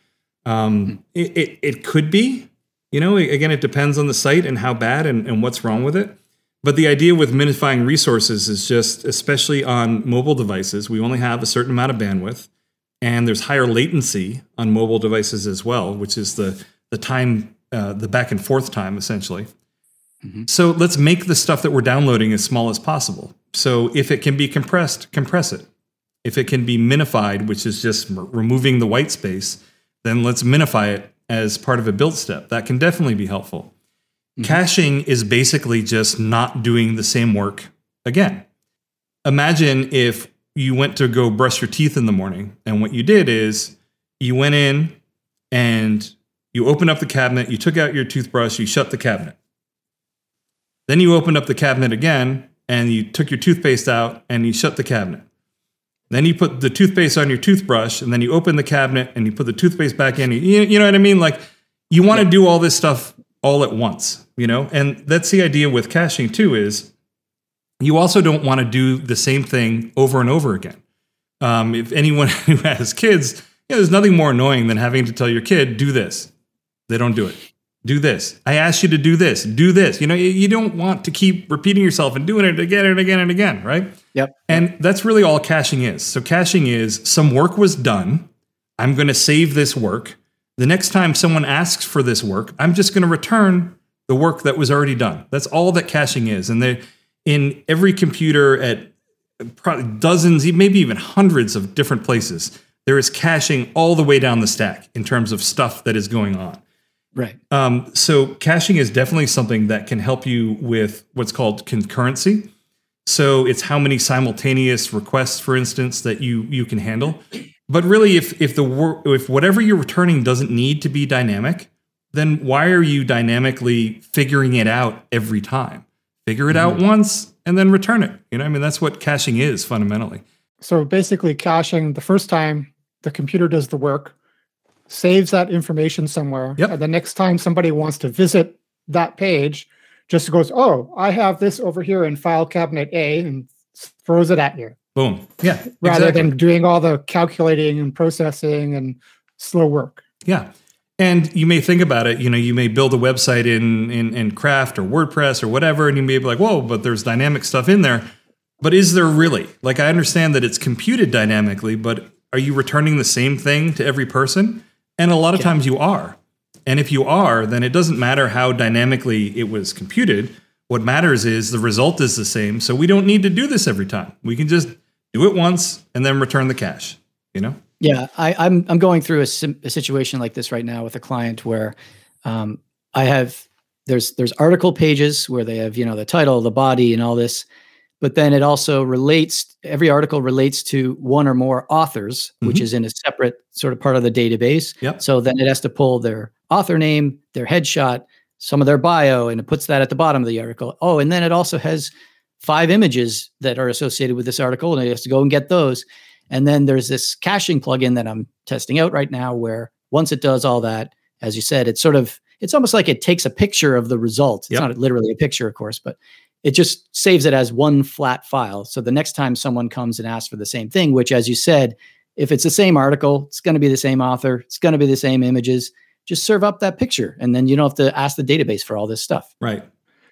C: Um, it, it, it, could be, you know, again, it depends on the site and how bad and, and what's wrong with it. But the idea with minifying resources is just, especially on mobile devices, we only have a certain amount of bandwidth, and there's higher latency on mobile devices as well, which is the the time, uh, the back and forth time, essentially. Mm-hmm. So let's make the stuff that we're downloading as small as possible. So if it can be compressed, compress it. If it can be minified, which is just removing the white space, then let's minify it as part of a build step. That can definitely be helpful. Mm-hmm. Caching is basically just not doing the same work again. Imagine if you went to go brush your teeth in the morning, and what you did is you went in and you opened up the cabinet, you took out your toothbrush, you shut the cabinet. Then you opened up the cabinet again and you took your toothpaste out and you shut the cabinet. Then you put the toothpaste on your toothbrush, and then you open the cabinet and you put the toothpaste back in. You, you know what I mean? Like you want to yeah. do all this stuff all at once, you know? And that's the idea with caching too is you also don't want to do the same thing over and over again. Um, if anyone who has kids, you know, there's nothing more annoying than having to tell your kid, do this. They don't do it. Do this. I asked you to do this. Do this. You know, you don't want to keep repeating yourself and doing it again and again and again, right?
A: Yep.
C: And that's really all caching is. So caching is some work was done. I'm going to save this work. The next time someone asks for this work, I'm just going to return the work that was already done. That's all that caching is. And they, in every computer at probably dozens, maybe even hundreds of different places, there is caching all the way down the stack in terms of stuff that is going on.
A: Right.
C: Um, so caching is definitely something that can help you with what's called concurrency. So it's how many simultaneous requests, for instance, that you you can handle. But really, if if the if whatever you're returning doesn't need to be dynamic, then why are you dynamically figuring it out every time? Figure it mm-hmm. out once and then return it. You know, I mean, that's what caching is fundamentally.
B: So basically, caching the first time the computer does the work, saves that information somewhere.
C: Yep.
B: And the next time somebody wants to visit that page, just goes, oh, I have this over here in file cabinet A and throws it at you.
C: Boom. Yeah.
B: Rather exactly. than doing all the calculating and processing and slow work.
C: Yeah. And you may think about it, you know, you may build a website in, in, in Craft or WordPress or whatever, and you may be like, whoa, but there's dynamic stuff in there. But is there really? Like, I understand that it's computed dynamically, but are you returning the same thing to every person? And a lot of yeah. times you are. And if you are, then it doesn't matter how dynamically it was computed. What matters is the result is the same. So we don't need to do this every time. We can just do it once and then return the cache, you know?
A: Yeah, I, am I'm, I'm going through a, a, situation like this right now with a client where um, I have there's there's article pages where they have you know the title, the body, and all this, but then it also relates every article relates to one or more authors mm-hmm. which is in a separate sort of part of the database
C: yep.
A: so then it has to pull their author name their headshot some of their bio and it puts that at the bottom of the article oh and then it also has five images that are associated with this article and it has to go and get those and then there's this caching plugin that i'm testing out right now where once it does all that as you said it's sort of it's almost like it takes a picture of the result it's yep. not literally a picture of course but it just saves it as one flat file. So the next time someone comes and asks for the same thing, which, as you said, if it's the same article, it's going to be the same author, it's going to be the same images. Just serve up that picture, and then you don't have to ask the database for all this stuff.
C: Right.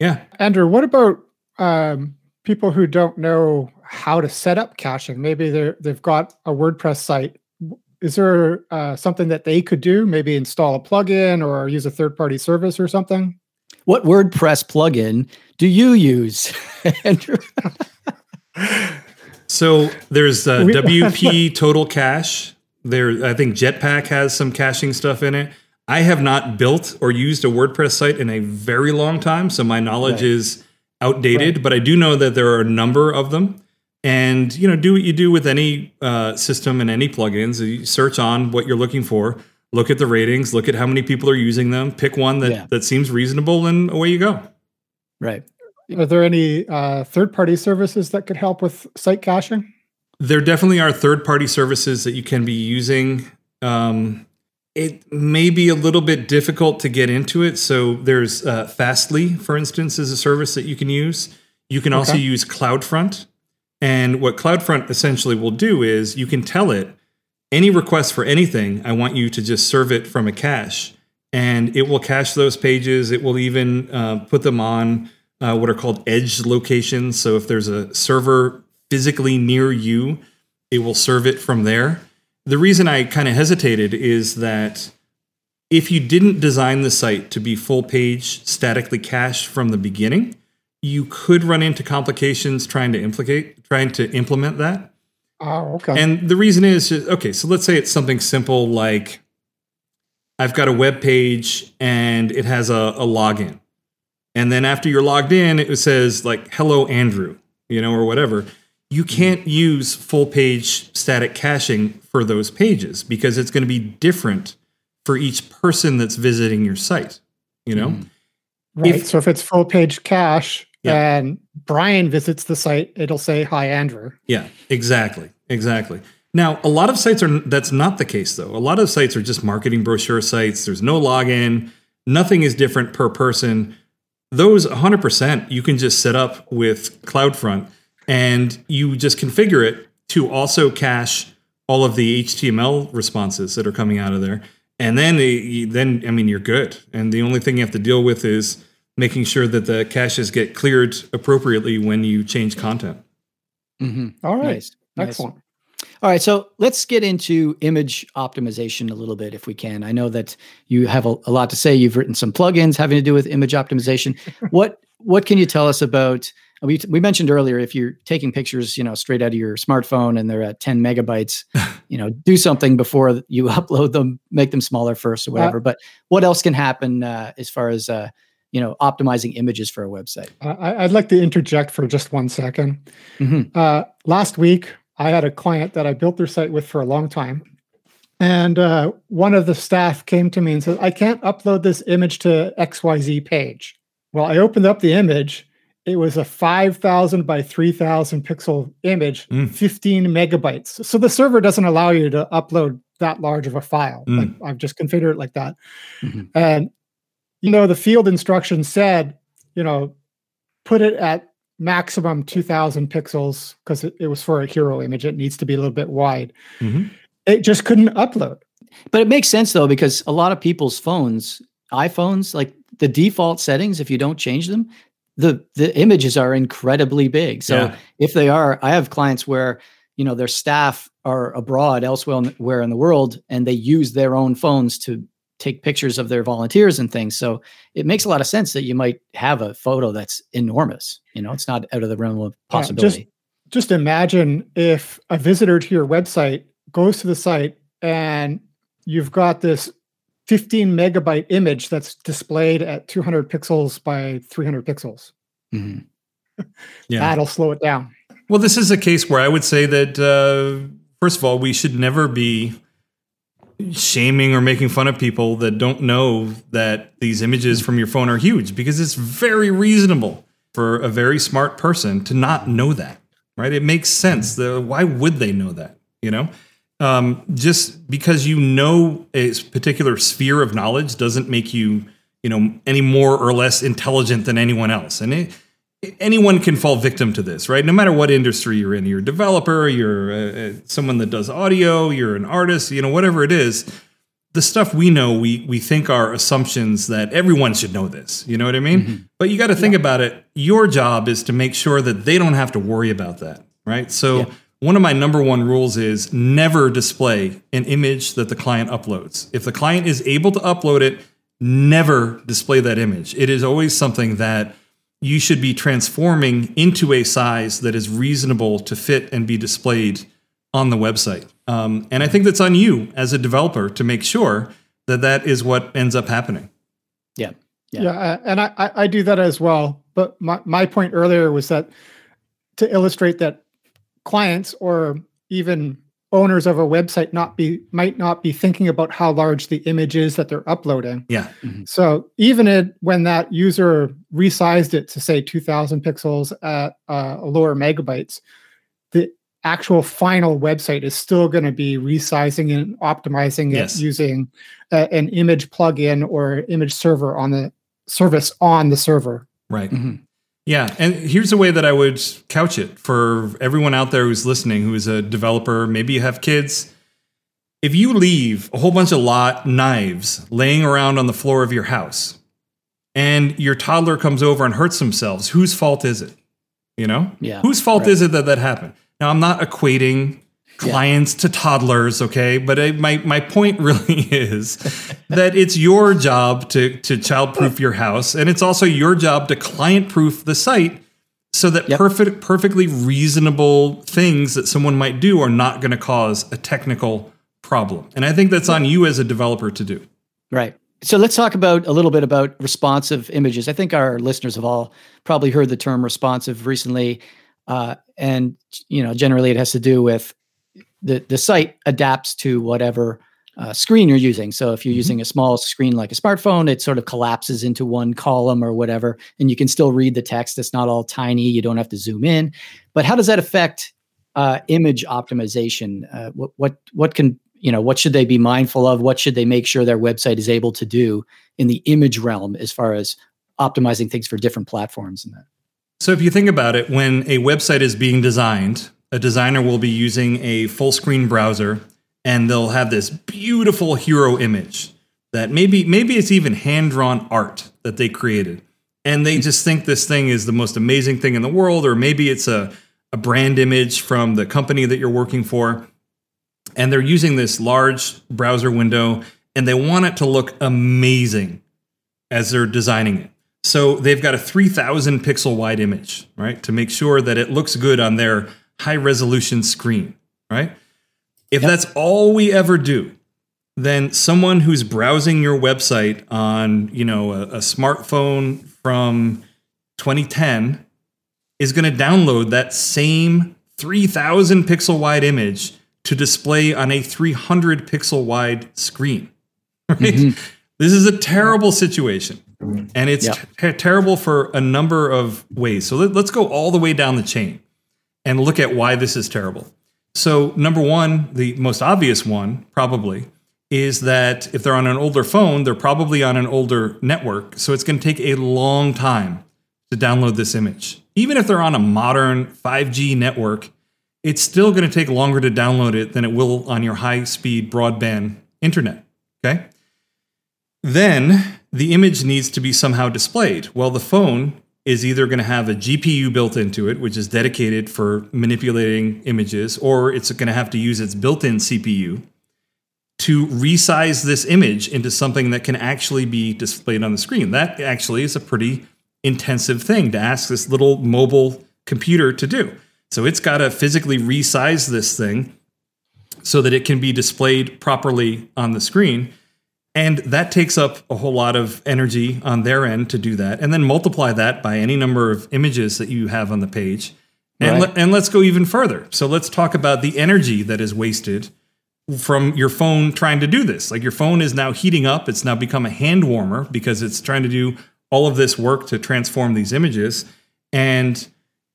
C: Yeah.
B: Andrew, what about um, people who don't know how to set up caching? Maybe they're they've got a WordPress site. Is there uh, something that they could do? Maybe install a plugin or use a third party service or something?
A: What WordPress plugin do you use, Andrew?
C: so there's uh, W3 Total Cache. There, I think Jetpack has some caching stuff in it. I have not built or used a WordPress site in a very long time, so my knowledge right. is outdated. Right. But I do know that there are a number of them. And you know, do what you do with any uh, system and any plugins. You search on what you're looking for look at the ratings, look at how many people are using them, pick one that, yeah. that seems reasonable, and away you go.
A: Right.
B: Are there any uh, third party services that could help with site caching?
C: There definitely are third party services that you can be using. Um, it may be a little bit difficult to get into it. So there's uh, Fastly, for instance, is a service that you can use. You can also use CloudFront. And what CloudFront essentially will do is you can tell it any request for anything, I want you to just serve it from a cache. And it will cache those pages. It will even uh, put them on uh, what are called edge locations. So if there's a server physically near you, it will serve it from there. The reason I kind of hesitated is that if you didn't design the site to be full page statically cached from the beginning, you could run into complications trying to implicate trying to implement that.
B: Oh, okay.
C: And the reason is okay, so let's say it's something simple like I've got a web page and it has a, a login. And then after you're logged in, it says like hello Andrew, you know, or whatever. You can't use full page static caching for those pages because it's going to be different for each person that's visiting your site, you know? Mm.
B: Right. If, so if it's full page cache, yeah. and Brian visits the site, it'll say hi Andrew.
C: Yeah, exactly. Exactly. Now, a lot of sites are that's not the case though. A lot of sites are just marketing brochure sites. There's no login. Nothing is different per person. Those 100% you can just set up with CloudFront and you just configure it to also cache all of the HTML responses that are coming out of there. And then then I mean you're good. And the only thing you have to deal with is making sure that the caches get cleared appropriately when you change content.
B: Mm-hmm. All right. Nice. Excellent.
A: Nice. All right, so let's get into image optimization a little bit if we can. I know that you have a, a lot to say. You've written some plugins having to do with image optimization. what what can you tell us about we, we mentioned earlier if you're taking pictures you know straight out of your smartphone and they're at 10 megabytes you know do something before you upload them make them smaller first or uh, whatever uh, but what else can happen uh, as far as uh, you know optimizing images for a website
B: I, would like to interject for just one second. Mm-hmm. Uh, last week i had a client that i built their site with for a long time and uh, one of the staff came to me and said i can't upload this image to xyz page well i opened up the image it was a 5000 by 3000 pixel image mm. 15 megabytes so the server doesn't allow you to upload that large of a file mm. like, i've just configured it like that mm-hmm. and you know the field instruction said you know put it at maximum 2000 pixels because it, it, was for a hero image it needs to be a little bit wide mm-hmm. it just couldn't upload
A: but it makes sense though because a lot of people's phones iphones like the default settings if you don't change them the the images are incredibly big. So yeah. if they are, I have clients where you know their staff are abroad elsewhere where in the world, and they use their own phones to take pictures of their volunteers and things. So it makes a lot of sense that you might have a photo that's enormous. You know, it's not out of the realm of possibility.
B: Yeah, just, just imagine if a visitor to your website goes to the site and you've got this 15 megabyte image that's displayed at 200 pixels by 300 pixels. Mm-hmm. Yeah. That'll slow it down.
C: Well, this is a case where I would say that, uh, first of all, we should never be shaming or making fun of people that don't know that these images from your phone are huge because it's very reasonable for a very smart person to not know that, right? It makes sense. The, why would they know that? You know, um, just because you know a particular sphere of knowledge doesn't make you, you know, any more or less intelligent than anyone else. And it, anyone can fall victim to this, right? No matter what industry you're in, you're a developer, you're a, a, someone that does audio, you're an artist, you know, whatever it is. The stuff we know, we we think are assumptions that everyone should know this. You know what I mean? Mm-hmm. But you got to think yeah. about it. Your job is to make sure that they don't have to worry about that, right? So. Yeah one of my number one rules is never display an image that the client uploads. If the client is able to upload it, never display that image. It is always something that you should be transforming into a size that is reasonable to fit and be displayed on the website. Um, and I think that's on you as a developer to make sure that that is what ends up happening.
A: Yeah.
B: Yeah. yeah and I, I do that as well. But my, my point earlier was that to illustrate that clients or even owners of a website not be might not be thinking about how large the image is that they're uploading.
C: Yeah.
B: Mm-hmm. So even it, when that user resized it to say 2000 pixels at uh, lower megabytes, the actual final website is still going to be resizing and optimizing it using a, an image plugin or image server on the service on the server.
C: Right. Mm-hmm. Yeah, and here's a way that I would couch it for everyone out there who's listening, who is a developer. Maybe you have kids. If you leave a whole bunch of lot knives laying around on the floor of your house, and your toddler comes over and hurts themselves, whose fault is it? You know,
A: yeah,
C: whose fault right. is it that that happened? Now, I'm not equating clients yeah. to toddlers okay but I, my my point really is that it's your job to to childproof your house and it's also your job to client proof the site so that yep. perfect perfectly reasonable things that someone might do are not going to cause a technical problem and i think that's on you as a developer to do
A: right so let's talk about a little bit about responsive images i think our listeners have all probably heard the term responsive recently uh, and you know generally it has to do with the the site adapts to whatever uh, screen you're using. So if you're
B: Mhm.
A: using a small screen like a smartphone, it sort of collapses into one column or whatever, and you can still read the text. It's not all tiny. You don't have to zoom in. But how does that affect uh, image optimization? Uh, what what what can you know? What should they be mindful of? What should they make sure their website is able to do in the image realm as far as optimizing things for different platforms and that?
C: So if you think about it, when a website is being designed, a designer will be using a full screen browser and they'll have this beautiful hero image that maybe maybe it's even hand drawn art that they created. And they just think this thing is the most amazing thing in the world, or maybe it's a, a brand image from the company that you're working for. And they're using this large browser window and they want it to look amazing as they're designing it. So they've got a 3000 pixel wide image, right? To make sure that it looks good on their high resolution screen, right? If
A: Yep.
C: that's all we ever do, then someone who's browsing your website on, you know, a, a smartphone from 2010 is going to download that same 3000 pixel wide image to display on a 300 pixel wide screen. Right?
A: Mhm.
C: This is a terrible situation. And it's
A: Yep.
C: ter- terrible for a number of ways. So let, let's go all the way down the chain and look at why this is terrible. So, number one, the most obvious one probably is that if they're on an older phone, they're probably on an older network. So, it's going to take a long time to download this image. Even if they're on a modern 5G network, it's still going to take longer to download it than it will on your high speed broadband internet. Okay. Then the image needs to be somehow displayed. Well, the phone is either going to have a GPU built into it, which is dedicated for manipulating images, or it's going to have to use its built in CPU to resize this image into something that can actually be displayed on the screen. That actually is a pretty intensive thing to ask this little mobile computer to do. So it's got to physically resize this thing so that it can be displayed properly on the screen. And that takes up a whole lot of energy on their end to do that. And then multiply that by any number of images that you have on the page. And,
A: Right.
C: le- and let's go even further. So let's talk about the energy that is wasted from your phone trying to do this. Like your phone is now heating up, it's now become a hand warmer because it's trying to do all of this work to transform these images. And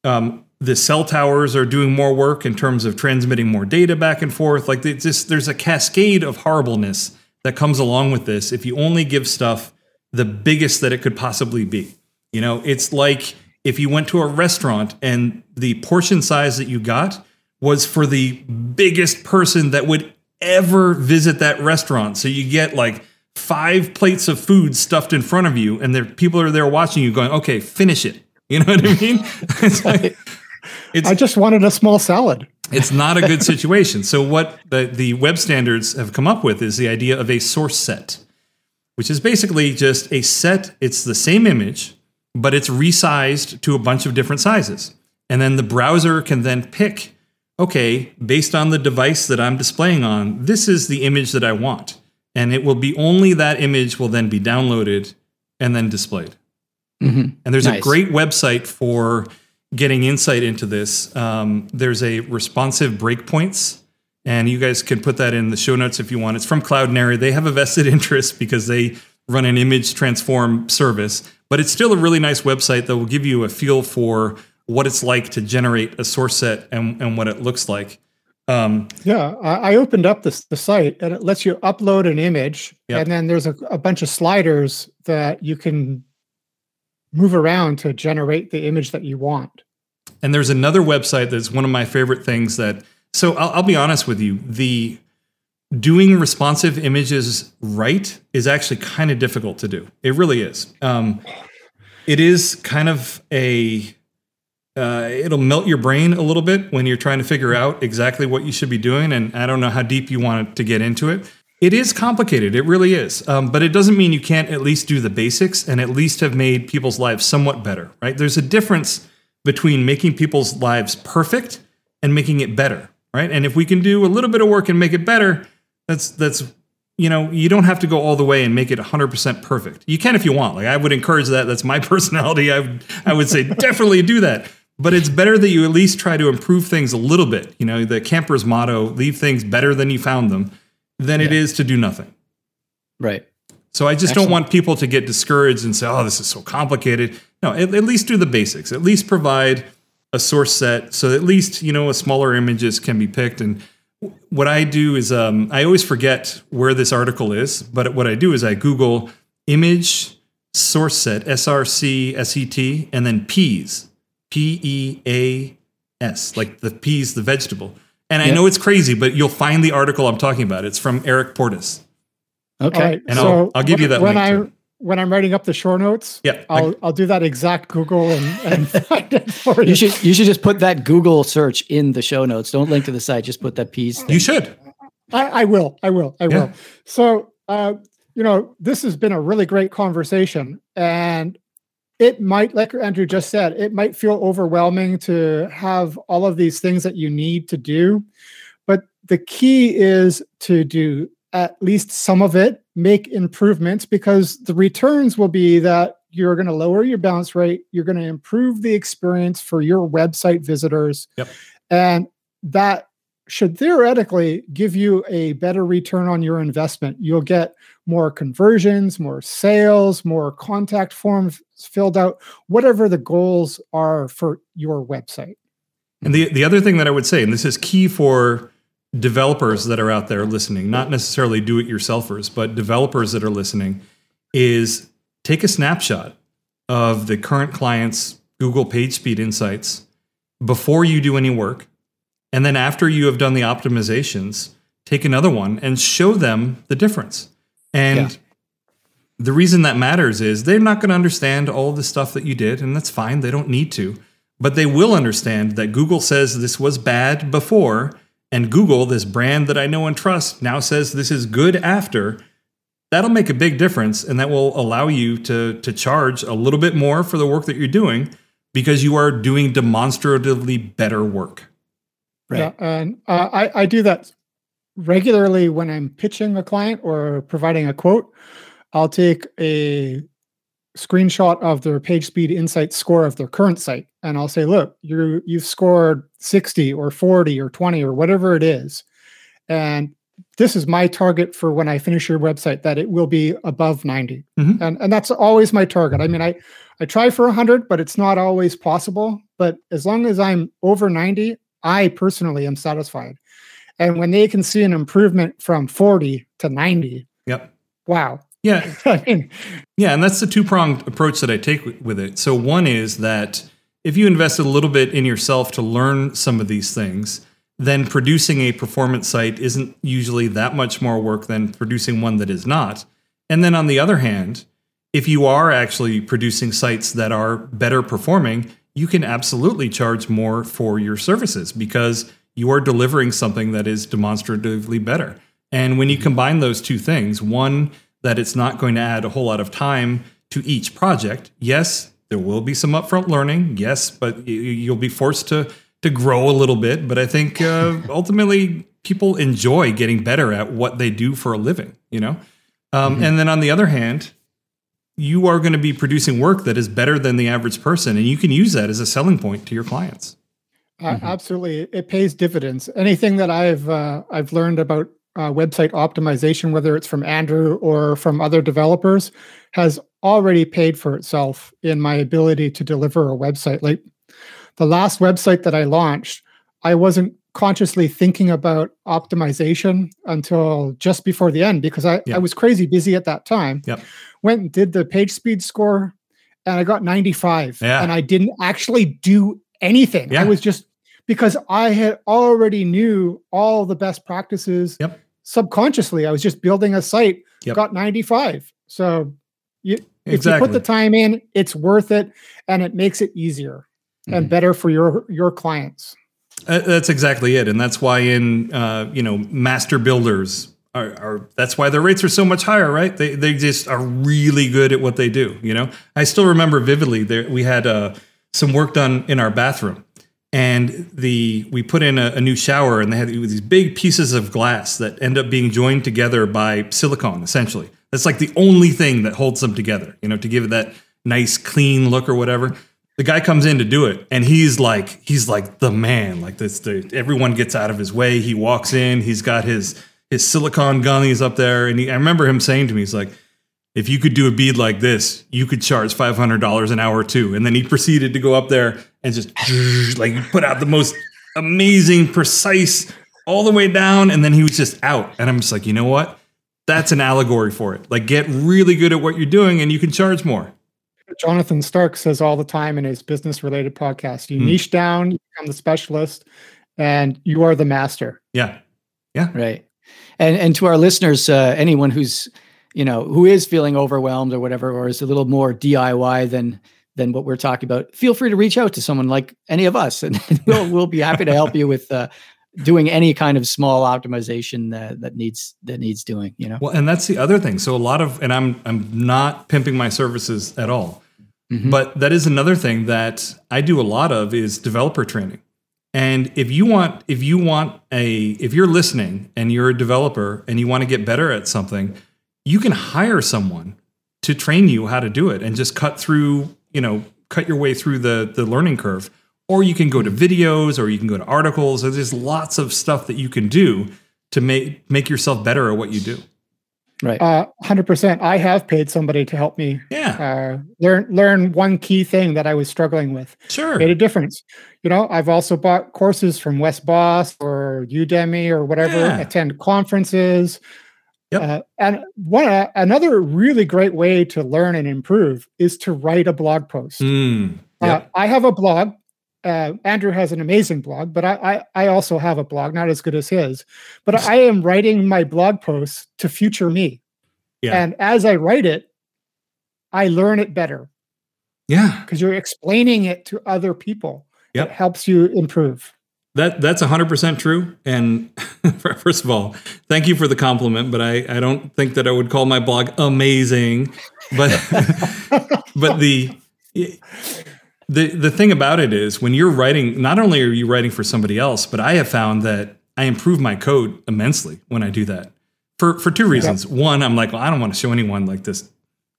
C: um, the cell towers are doing more work in terms of transmitting more data back and forth. Like just, there's a cascade of horribleness that comes along with this if you only give stuff the biggest that it could possibly be. You know, it's like if you went to a restaurant and the portion size that you got was for the biggest person that would ever visit that restaurant. So you get like five plates of food stuffed in front of you, and there people are there watching you, going, "Okay, finish it." You know what I mean? it's like
B: I just wanted a small salad.
C: it's not a good situation. So what the, the web standards have come up with is the idea of a source set, which is basically just a set. It's the same image, but it's resized to a bunch of different sizes. And then the browser can then pick, okay, based on the device that I'm displaying on, this is the image that I want. And it will be only that image will then be downloaded and then displayed.
A: Mhm.
C: And there's a great website for getting insight into this. Um, there's a responsive breakpoints, and you guys can put that in the show notes if you want. It's from Cloudinary. They have a vested interest because they run an image transform service, but it's still a really nice website that will give you a feel for what it's like to generate a source set and, and what it looks like. Um,
B: Yeah, I, I opened up this the site and it lets you upload an image,
C: Yep.
B: and then there's a, a bunch of sliders that you can move around to generate the image that you want.
C: And there's another website that's one of my favorite things that. So I'll, I'll be honest with you. The doing responsive images right is actually kind of difficult to do. It really is. Um, it is kind of a. Uh, it'll melt your brain a little bit when you're trying to figure out exactly what you should be doing, and I don't know how deep you want to get into it. It is complicated, it really is, um, but it doesn't mean you can't at least do the basics and at least have made people's lives somewhat better, right? There's a difference between making people's lives perfect and making it better, right? And if we can do a little bit of work and make it better, that's that's you know, you don't have to go all the way and make it 100% perfect. You can if you want. Like I would encourage that. That's my personality. I would I would say definitely do that. But it's better that you at least try to improve things a little bit. You know, the camper's motto, leave things better than you found them. Than it is to do nothing.
A: Right.
C: So I just
A: Excellent.
C: don't want people to get discouraged and say, "Oh, this is so complicated." No, at, at least do the basics. At least provide a source set, so at least you know a smaller images can be picked. And what I do is, um, I always forget where this article is, but what I do is I Google image source set src set and then peas p e a s like the peas the vegetable. And I know it's crazy, but you'll find the article I'm talking about. It's from Eric Portis.
A: Okay.
B: All right.
C: And I'll- I'll give
B: when-
C: you that
B: when
C: link,
B: I
C: too.
B: when I'm writing up the show notes.
C: Yeah, I-
B: I'll I'll do that exact Google and, and find it for you.
A: You should you should just put that Google search in the show notes. Don't link to the site. Just put that piece.
C: You should.
B: I, I will. I will. I
C: Yeah.
B: will. So, uh, you know, this has been a really great conversation, and it might, like Andrew just said, it might feel overwhelming to have all of these things that you need to do. But the key is to do at least some of it, make improvements, because the returns will be that you're going to lower your bounce rate, you're going to improve the experience for your website visitors,
C: Yep.
B: and that should theoretically give you a better return on your investment. You'll get more conversions, more sales, more contact forms filled out, whatever the goals are for your website.
C: And the the other thing that I would say, and this is key for developers that are out there listening, not necessarily do it yourselfers, but developers that are listening, is take a snapshot of the current client's Google PageSpeed insights before you do any work. And then after you have done the optimizations, take another one and show them the difference. And
A: Yeah.
C: the reason that matters is they're not going to understand all the stuff that you did, and that's fine. They don't need to. But they will understand that Google says this was bad before, and Google, this brand that I know and trust, now says this is good after. That'll make a big difference, and that will allow you to, to charge a little bit more for the work that you're doing because you are doing demonstratively better work.
A: Right.
B: Yeah, and uh, I, I do that regularly when I'm pitching a client or providing a quote. I'll take a screenshot of their page speed insight score of their current site and I'll say, look, you you've scored 60 or 40 or 20 or whatever it is. And this is my target for when I finish your website that it will be above 90.
C: Mhm.
B: And and that's always my target. I mean, I I try for 100, but it's not always possible, but as long as I'm over 90, I personally am satisfied. And when they can see an improvement from 40 to 90,
C: Yep.
B: wow.
C: Yeah,
B: I mean,
C: Yeah, and that's the two pronged approach that I take with- with it. So, one is that if you invested a little bit in yourself to learn some of these things, then producing a performance site isn't usually that much more work than producing one that is not. And then on the other hand, if you are actually producing sites that are better performing, you can absolutely charge more for your services because you are delivering something that is demonstratively better. And when you combine those two things, one, that it's not going to add a whole lot of time to each project. Yes, there will be some upfront learning. Yes, but you'll be forced to to grow a little bit. But I think uh, ultimately people enjoy getting better at what they do for a living. You know, um, and then on the other hand, you are going to be producing work that is better than the average person, and you can use that as a selling point to your clients.
B: Uh, absolutely, it pays dividends. Anything that I've uh, I've learned about uh, website optimization, whether it's from Andrew or from other developers, has already paid for itself in my ability to deliver a website. Like the last website that I launched, I wasn't consciously thinking about optimization until just before the end because I. I was crazy busy at that time.
C: Yep.
B: Went and did the page speed score, and I got 95.
C: Yeah.
B: And I didn't actually do anything.
C: Yeah.
B: I was just because I had already knew all the best practices
C: Yep.
B: subconsciously. I was just building a site,
C: Yep.
B: got 95. So you, if you put the time in, it's worth it and it makes it easier and
C: Mm-hmm.
B: better for your your clients.
C: Uh, That's exactly it, and that's why in uh, you know master builders are, are that's why their rates are so much higher, right? They they just are really good at what they do. You know, I still remember vividly there we had uh, some work done in our bathroom, and the we put in a, a new shower, and they had these big pieces of glass that end up being joined together by silicone. Essentially, that's like the only thing that holds them together. You know, to give it that nice clean look or whatever the guy comes in to do it and he's like he's like the man like this the, everyone gets out of his way he walks in he's got his his silicon gummies up there, and he, I remember him saying to me, he's like, "If you could do a bead like this, you could charge five hundred dollars an hour too." And then he proceeded to go up there and just like put out the most amazing, precise, all the way down, and then he was just out. And I'm just like, you know what? That's an allegory for it. Like, get really good at what you're doing, and you can charge more.
B: Jonathan Stark says all the time in his business related podcast you mm. niche down, you become the specialist, and you are the master.
C: Yeah. Yeah.
A: Right. And and to our listeners, uh, anyone who's you know who is feeling overwhelmed or whatever, or is a little more DIY than than what we're talking about, feel free to reach out to someone like any of us, and we'll we'll be happy to help you with uh, doing any kind of small optimization that, that needs that needs doing. You know.
C: Well, and that's the other thing. So a lot of, and I'm I'm not pimping my services at all, mm-hmm. but that is another thing that I do a lot of is developer training. And if you want, if you want a, if you're listening and you're a developer and you want to get better at something, you can hire someone to train you how to do it and just cut through, you know, cut your way through the the learning curve. Or you can go to videos, or you can go to articles. There's lots of stuff that you can do to make make yourself better at what you do.
A: Right.
B: Uh, 100%. I have paid somebody to help me
C: yeah.
B: Uh, learn learn one key thing that I was struggling with.
C: Sure.
B: Made a difference. You know, I've also bought courses from Wes Bos or Udemy or whatever, yeah. attend conferences. Yep. Uh, and one uh, another really great way to learn and improve is to write a blog post.
C: Mm,
B: yep. I have a blog uh, Andrew has an amazing blog, but I, I, I also have a blog, not as good as his. But I am writing my blog posts to future me, yeah. and as I write it, I learn it better.
C: Yeah,
B: because you're explaining it to other people.
C: Yep.
B: It helps you improve.
C: That that's hundred percent true. And first of all, thank you for the compliment. But I I don't think that I would call my blog amazing. But but the the the thing about it is when you're writing, not only are you writing for somebody else, but I have found that I improve my code immensely when I do that. For for two reasons. One, I'm like, well, I don't want to show anyone like this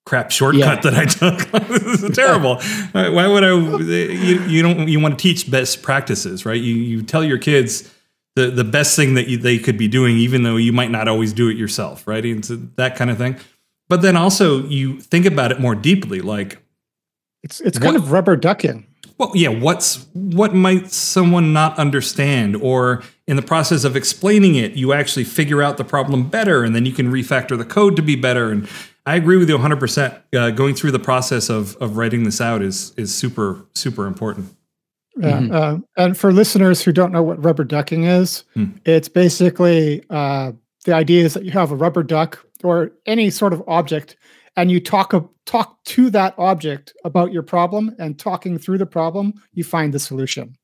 C: crap shortcut yeah. that I took. this is terrible. Why would I? You, you don't. You want to teach best practices, right? You you tell your kids the the best thing that you, they could be doing, even though you might not always do it yourself, right? And so that kind of thing. But then also you think about it more deeply, like
B: it's it's kind what, of rubber ducking.
C: Well, yeah. What's what might someone not understand, or in the process of explaining it, you actually figure out the problem better, and then you can refactor the code to be better. And I agree with you 100. Uh, percent Going through the process of of writing this out is is super super important.
B: Yeah, mm-hmm. uh, and for listeners who don't know what rubber ducking is, mm. it's basically uh, the idea is that you have a rubber duck or any sort of object and you talk a, talk to that object about your problem and talking through the problem you find the solution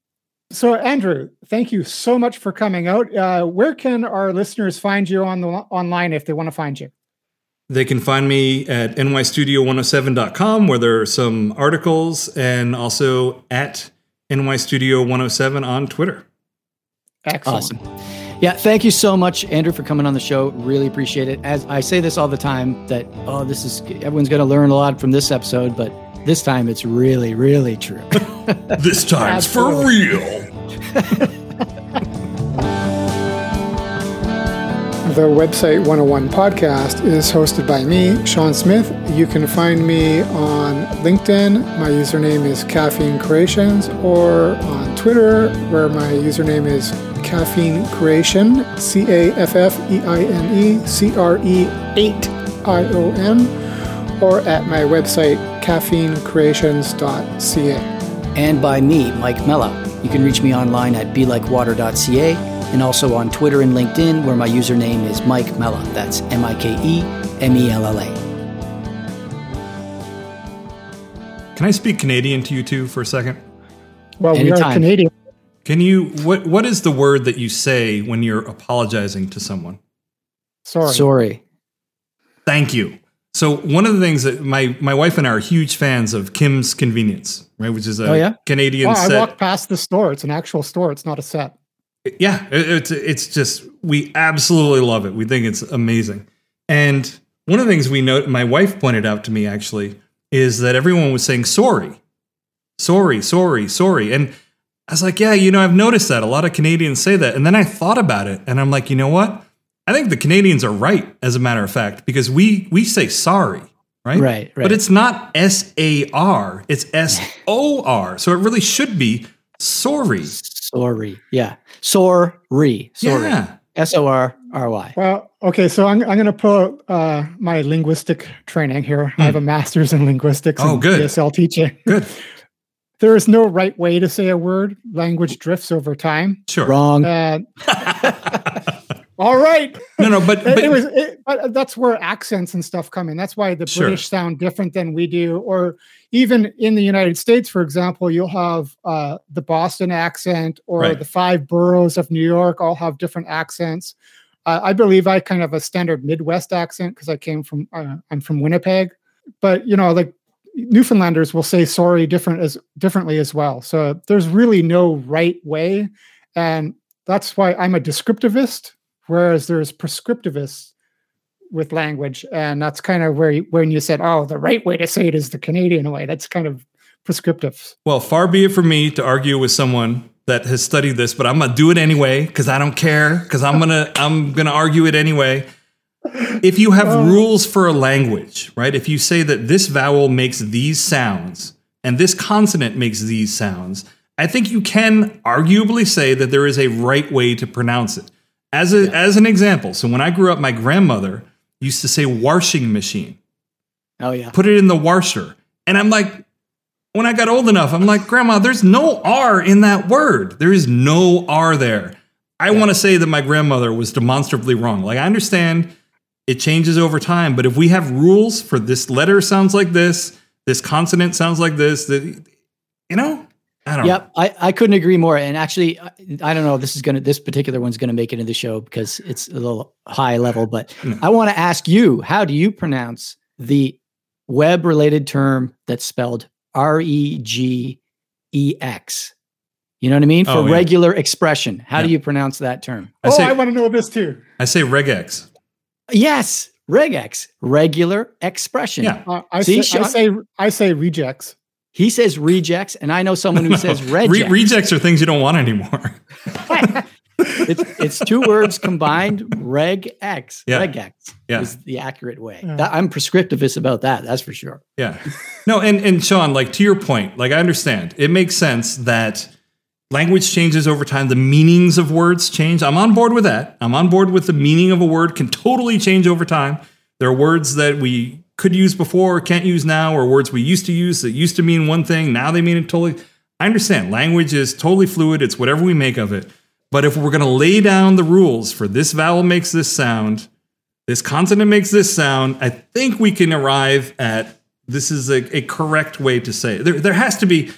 B: so andrew thank you so much for coming out uh, where can our listeners find you on the online if they want to find you
C: they can find me at nystudio107.com where there are some articles and also at nystudio107 on twitter
B: excellent
A: awesome yeah, thank you so much, Andrew, for coming on the show. Really appreciate it. As I say this all the time, that oh, this is everyone's going to learn a lot from this episode, but this time it's really, really true.
C: this time's for real.
B: the website 101 podcast is hosted by me, Sean Smith. You can find me on LinkedIn. My username is Caffeine Creations, or on Twitter, where my username is Caffeine Creation, C A F F E I N E C R E 8 I O N, or at my website, caffeinecreations.ca.
A: And by me, Mike Mella. You can reach me online at belikewater.ca and also on Twitter and LinkedIn, where my username is Mike Mella. That's M I K E M E L L A.
C: Can I speak Canadian to you two for a second?
B: Well, Anytime. we are Canadian.
C: Can you what what is the word that you say when you're apologizing to someone?
B: Sorry.
A: Sorry.
C: Thank you. So one of the things that my my wife and I are huge fans of Kim's Convenience, right? Which is a oh, yeah? Canadian. Oh,
B: I walked past the store. It's an actual store. It's not a set.
C: Yeah, it's it's just we absolutely love it. We think it's amazing. And one of the things we note, my wife pointed out to me actually, is that everyone was saying sorry, sorry, sorry, sorry, and I was like, yeah, you know, I've noticed that a lot of Canadians say that. And then I thought about it and I'm like, you know what? I think the Canadians are right, as a matter of fact, because we we say sorry, right?
A: Right, right.
C: But it's not S A R; it's S O R. So it really should be sorry.
A: Sorry. Yeah. Sorry. Sorry.
C: Yeah.
A: S O R R Y.
B: Well, okay, so I'm, I'm going to pull uh, my linguistic training here. I have a master's in linguistics
C: Hmm. Oh,
B: and
C: good.
B: ESL teaching.
C: Good.
B: There is no right way to say a word. Language drifts over time.
C: Sure.
A: Wrong.
B: And all right,
C: no, no, but,
B: it,
C: but
B: it was. It, but that's where accents and stuff come in. That's why the
C: Sure.
B: British sound different than we do. Or even in the United States, for example, you'll have uh, the Boston accent or
C: Right.
B: the five boroughs of New York all have different accents. Uh, I believe I kind of have a standard Midwest accent because I came from. Uh, I'm from Winnipeg, but you know, like Newfoundlanders will say sorry different as differently as well. So there's really no right way, and that's why I'm a descriptivist, whereas there's prescriptivists with language, and that's kind of where you, when you said, "Oh, the right way to say it is the Canadian way." That's kind of prescriptive.
C: well, far be it from me to argue with someone that has studied this, but I'm gonna do it anyway because I don't care because I'm gonna I'm gonna argue it anyway. If you have
B: Oh.
C: rules for a language, right? If you say that this vowel makes these sounds and this consonant makes these sounds, I think you can arguably say that there is a right way to pronounce it. As a, as an example, so when I grew up, my grandmother used to say washing machine.
A: Oh yeah.
C: put it in the washer. And I'm like, when I got old enough, I'm like, Grandma, there's no R in that word. There is no R there. I want to say that my grandmother was demonstrably wrong. Like, I understand it changes over time, but if we have rules for this letter sounds like this, this consonant sounds like this, that, you know, I don't know.
A: Yep, I, I couldn't agree more. And actually, I, I don't know if this is gonna this particular one's gonna make it in the show because it's a little high level. But
C: Mm.
A: I want to ask you, how do you pronounce the web related term that's spelled R E G E X? You know what I mean? For
C: Oh, yeah.
A: regular expression, how do you pronounce that term?
C: I
B: oh,
C: say,
B: I want to know this too.
C: I say regex.
A: Yes, regex, regular expression.
C: Yeah.
B: Uh, I,
A: See,
B: say, I say I say rejects.
A: He says rejects, and I know someone who says
C: Re-
A: rejects.
C: rejects are things you don't want anymore.
A: it's, it's two words combined. Reg X.
C: Yeah.
A: Regex
C: Yeah.
A: is the accurate way.
B: Yeah.
A: That- I'm prescriptivist about that. That's for sure.
C: Yeah. No, and and Sean, like to your point, like I understand. It makes sense that language changes over time, the meanings of words change. I'm on board with that. I'm on board with the meaning of a word can totally change over time. There are words that we could use before, can't use now, or words we used to use that used to mean one thing, now they mean it totally. I understand. Language is totally fluid. It's whatever we make of it. But if we're going to lay down the rules for this vowel makes this sound, this consonant makes this sound, I think we can arrive at this is a, a correct way to say it. There, there has to be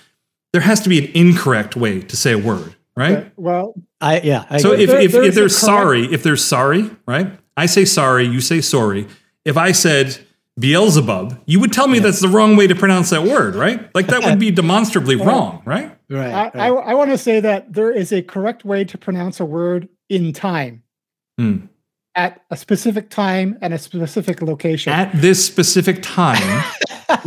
C: there has to be an incorrect way to say a word, right?
B: Uh, well,
A: I yeah. I
C: So
A: agree.
C: if,
B: There-
C: if,
B: there's
C: if
B: a
C: there's
B: correct-
C: sorry, if there's sorry, right? I say sorry, you say sorry. If I said Beelzebub, you would tell me that's the wrong way to pronounce that word, right? Like that would be demonstrably wrong, right?
A: right,
B: I,
A: right.
B: I, I want to say that there is a correct way to pronounce a word in time
C: Hmm.
B: at a specific time and a specific location.
C: At this specific time,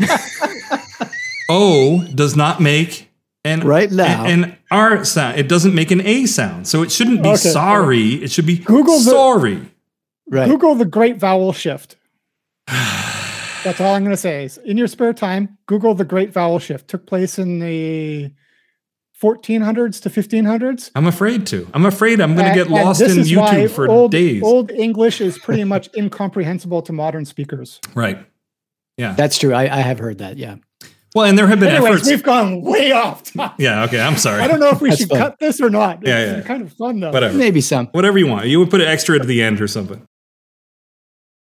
C: O does not make an
A: Right now.
C: an, an R sound. It doesn't make an A sound. So it shouldn't be
B: Okay.
C: sorry. It should be
B: Google the-
C: sorry.
A: right.
B: Google the Great Vowel Shift. That's all I'm going to say. Is in your spare time, Google the Great Vowel Shift. Took place in the 1400s to 1500s.
C: I'm afraid to. I'm afraid I'm going to get
B: And- and
C: lost
B: this
C: in YouTube for
B: old,
C: days.
B: Old English is pretty much incomprehensible to modern speakers.
C: Right. Yeah.
A: That's true. I, I have heard that. Yeah.
C: Well, and there have been
B: Anyways,
C: efforts.
B: we've gone way off topic.
C: Yeah. Okay. I'm sorry.
B: I don't know if we should
A: fun.
B: cut this or not.
C: Yeah,
B: It's
C: yeah.
B: kind of fun though.
C: Whatever.
A: Maybe some.
C: Whatever you want. You would put it extra at the end or something.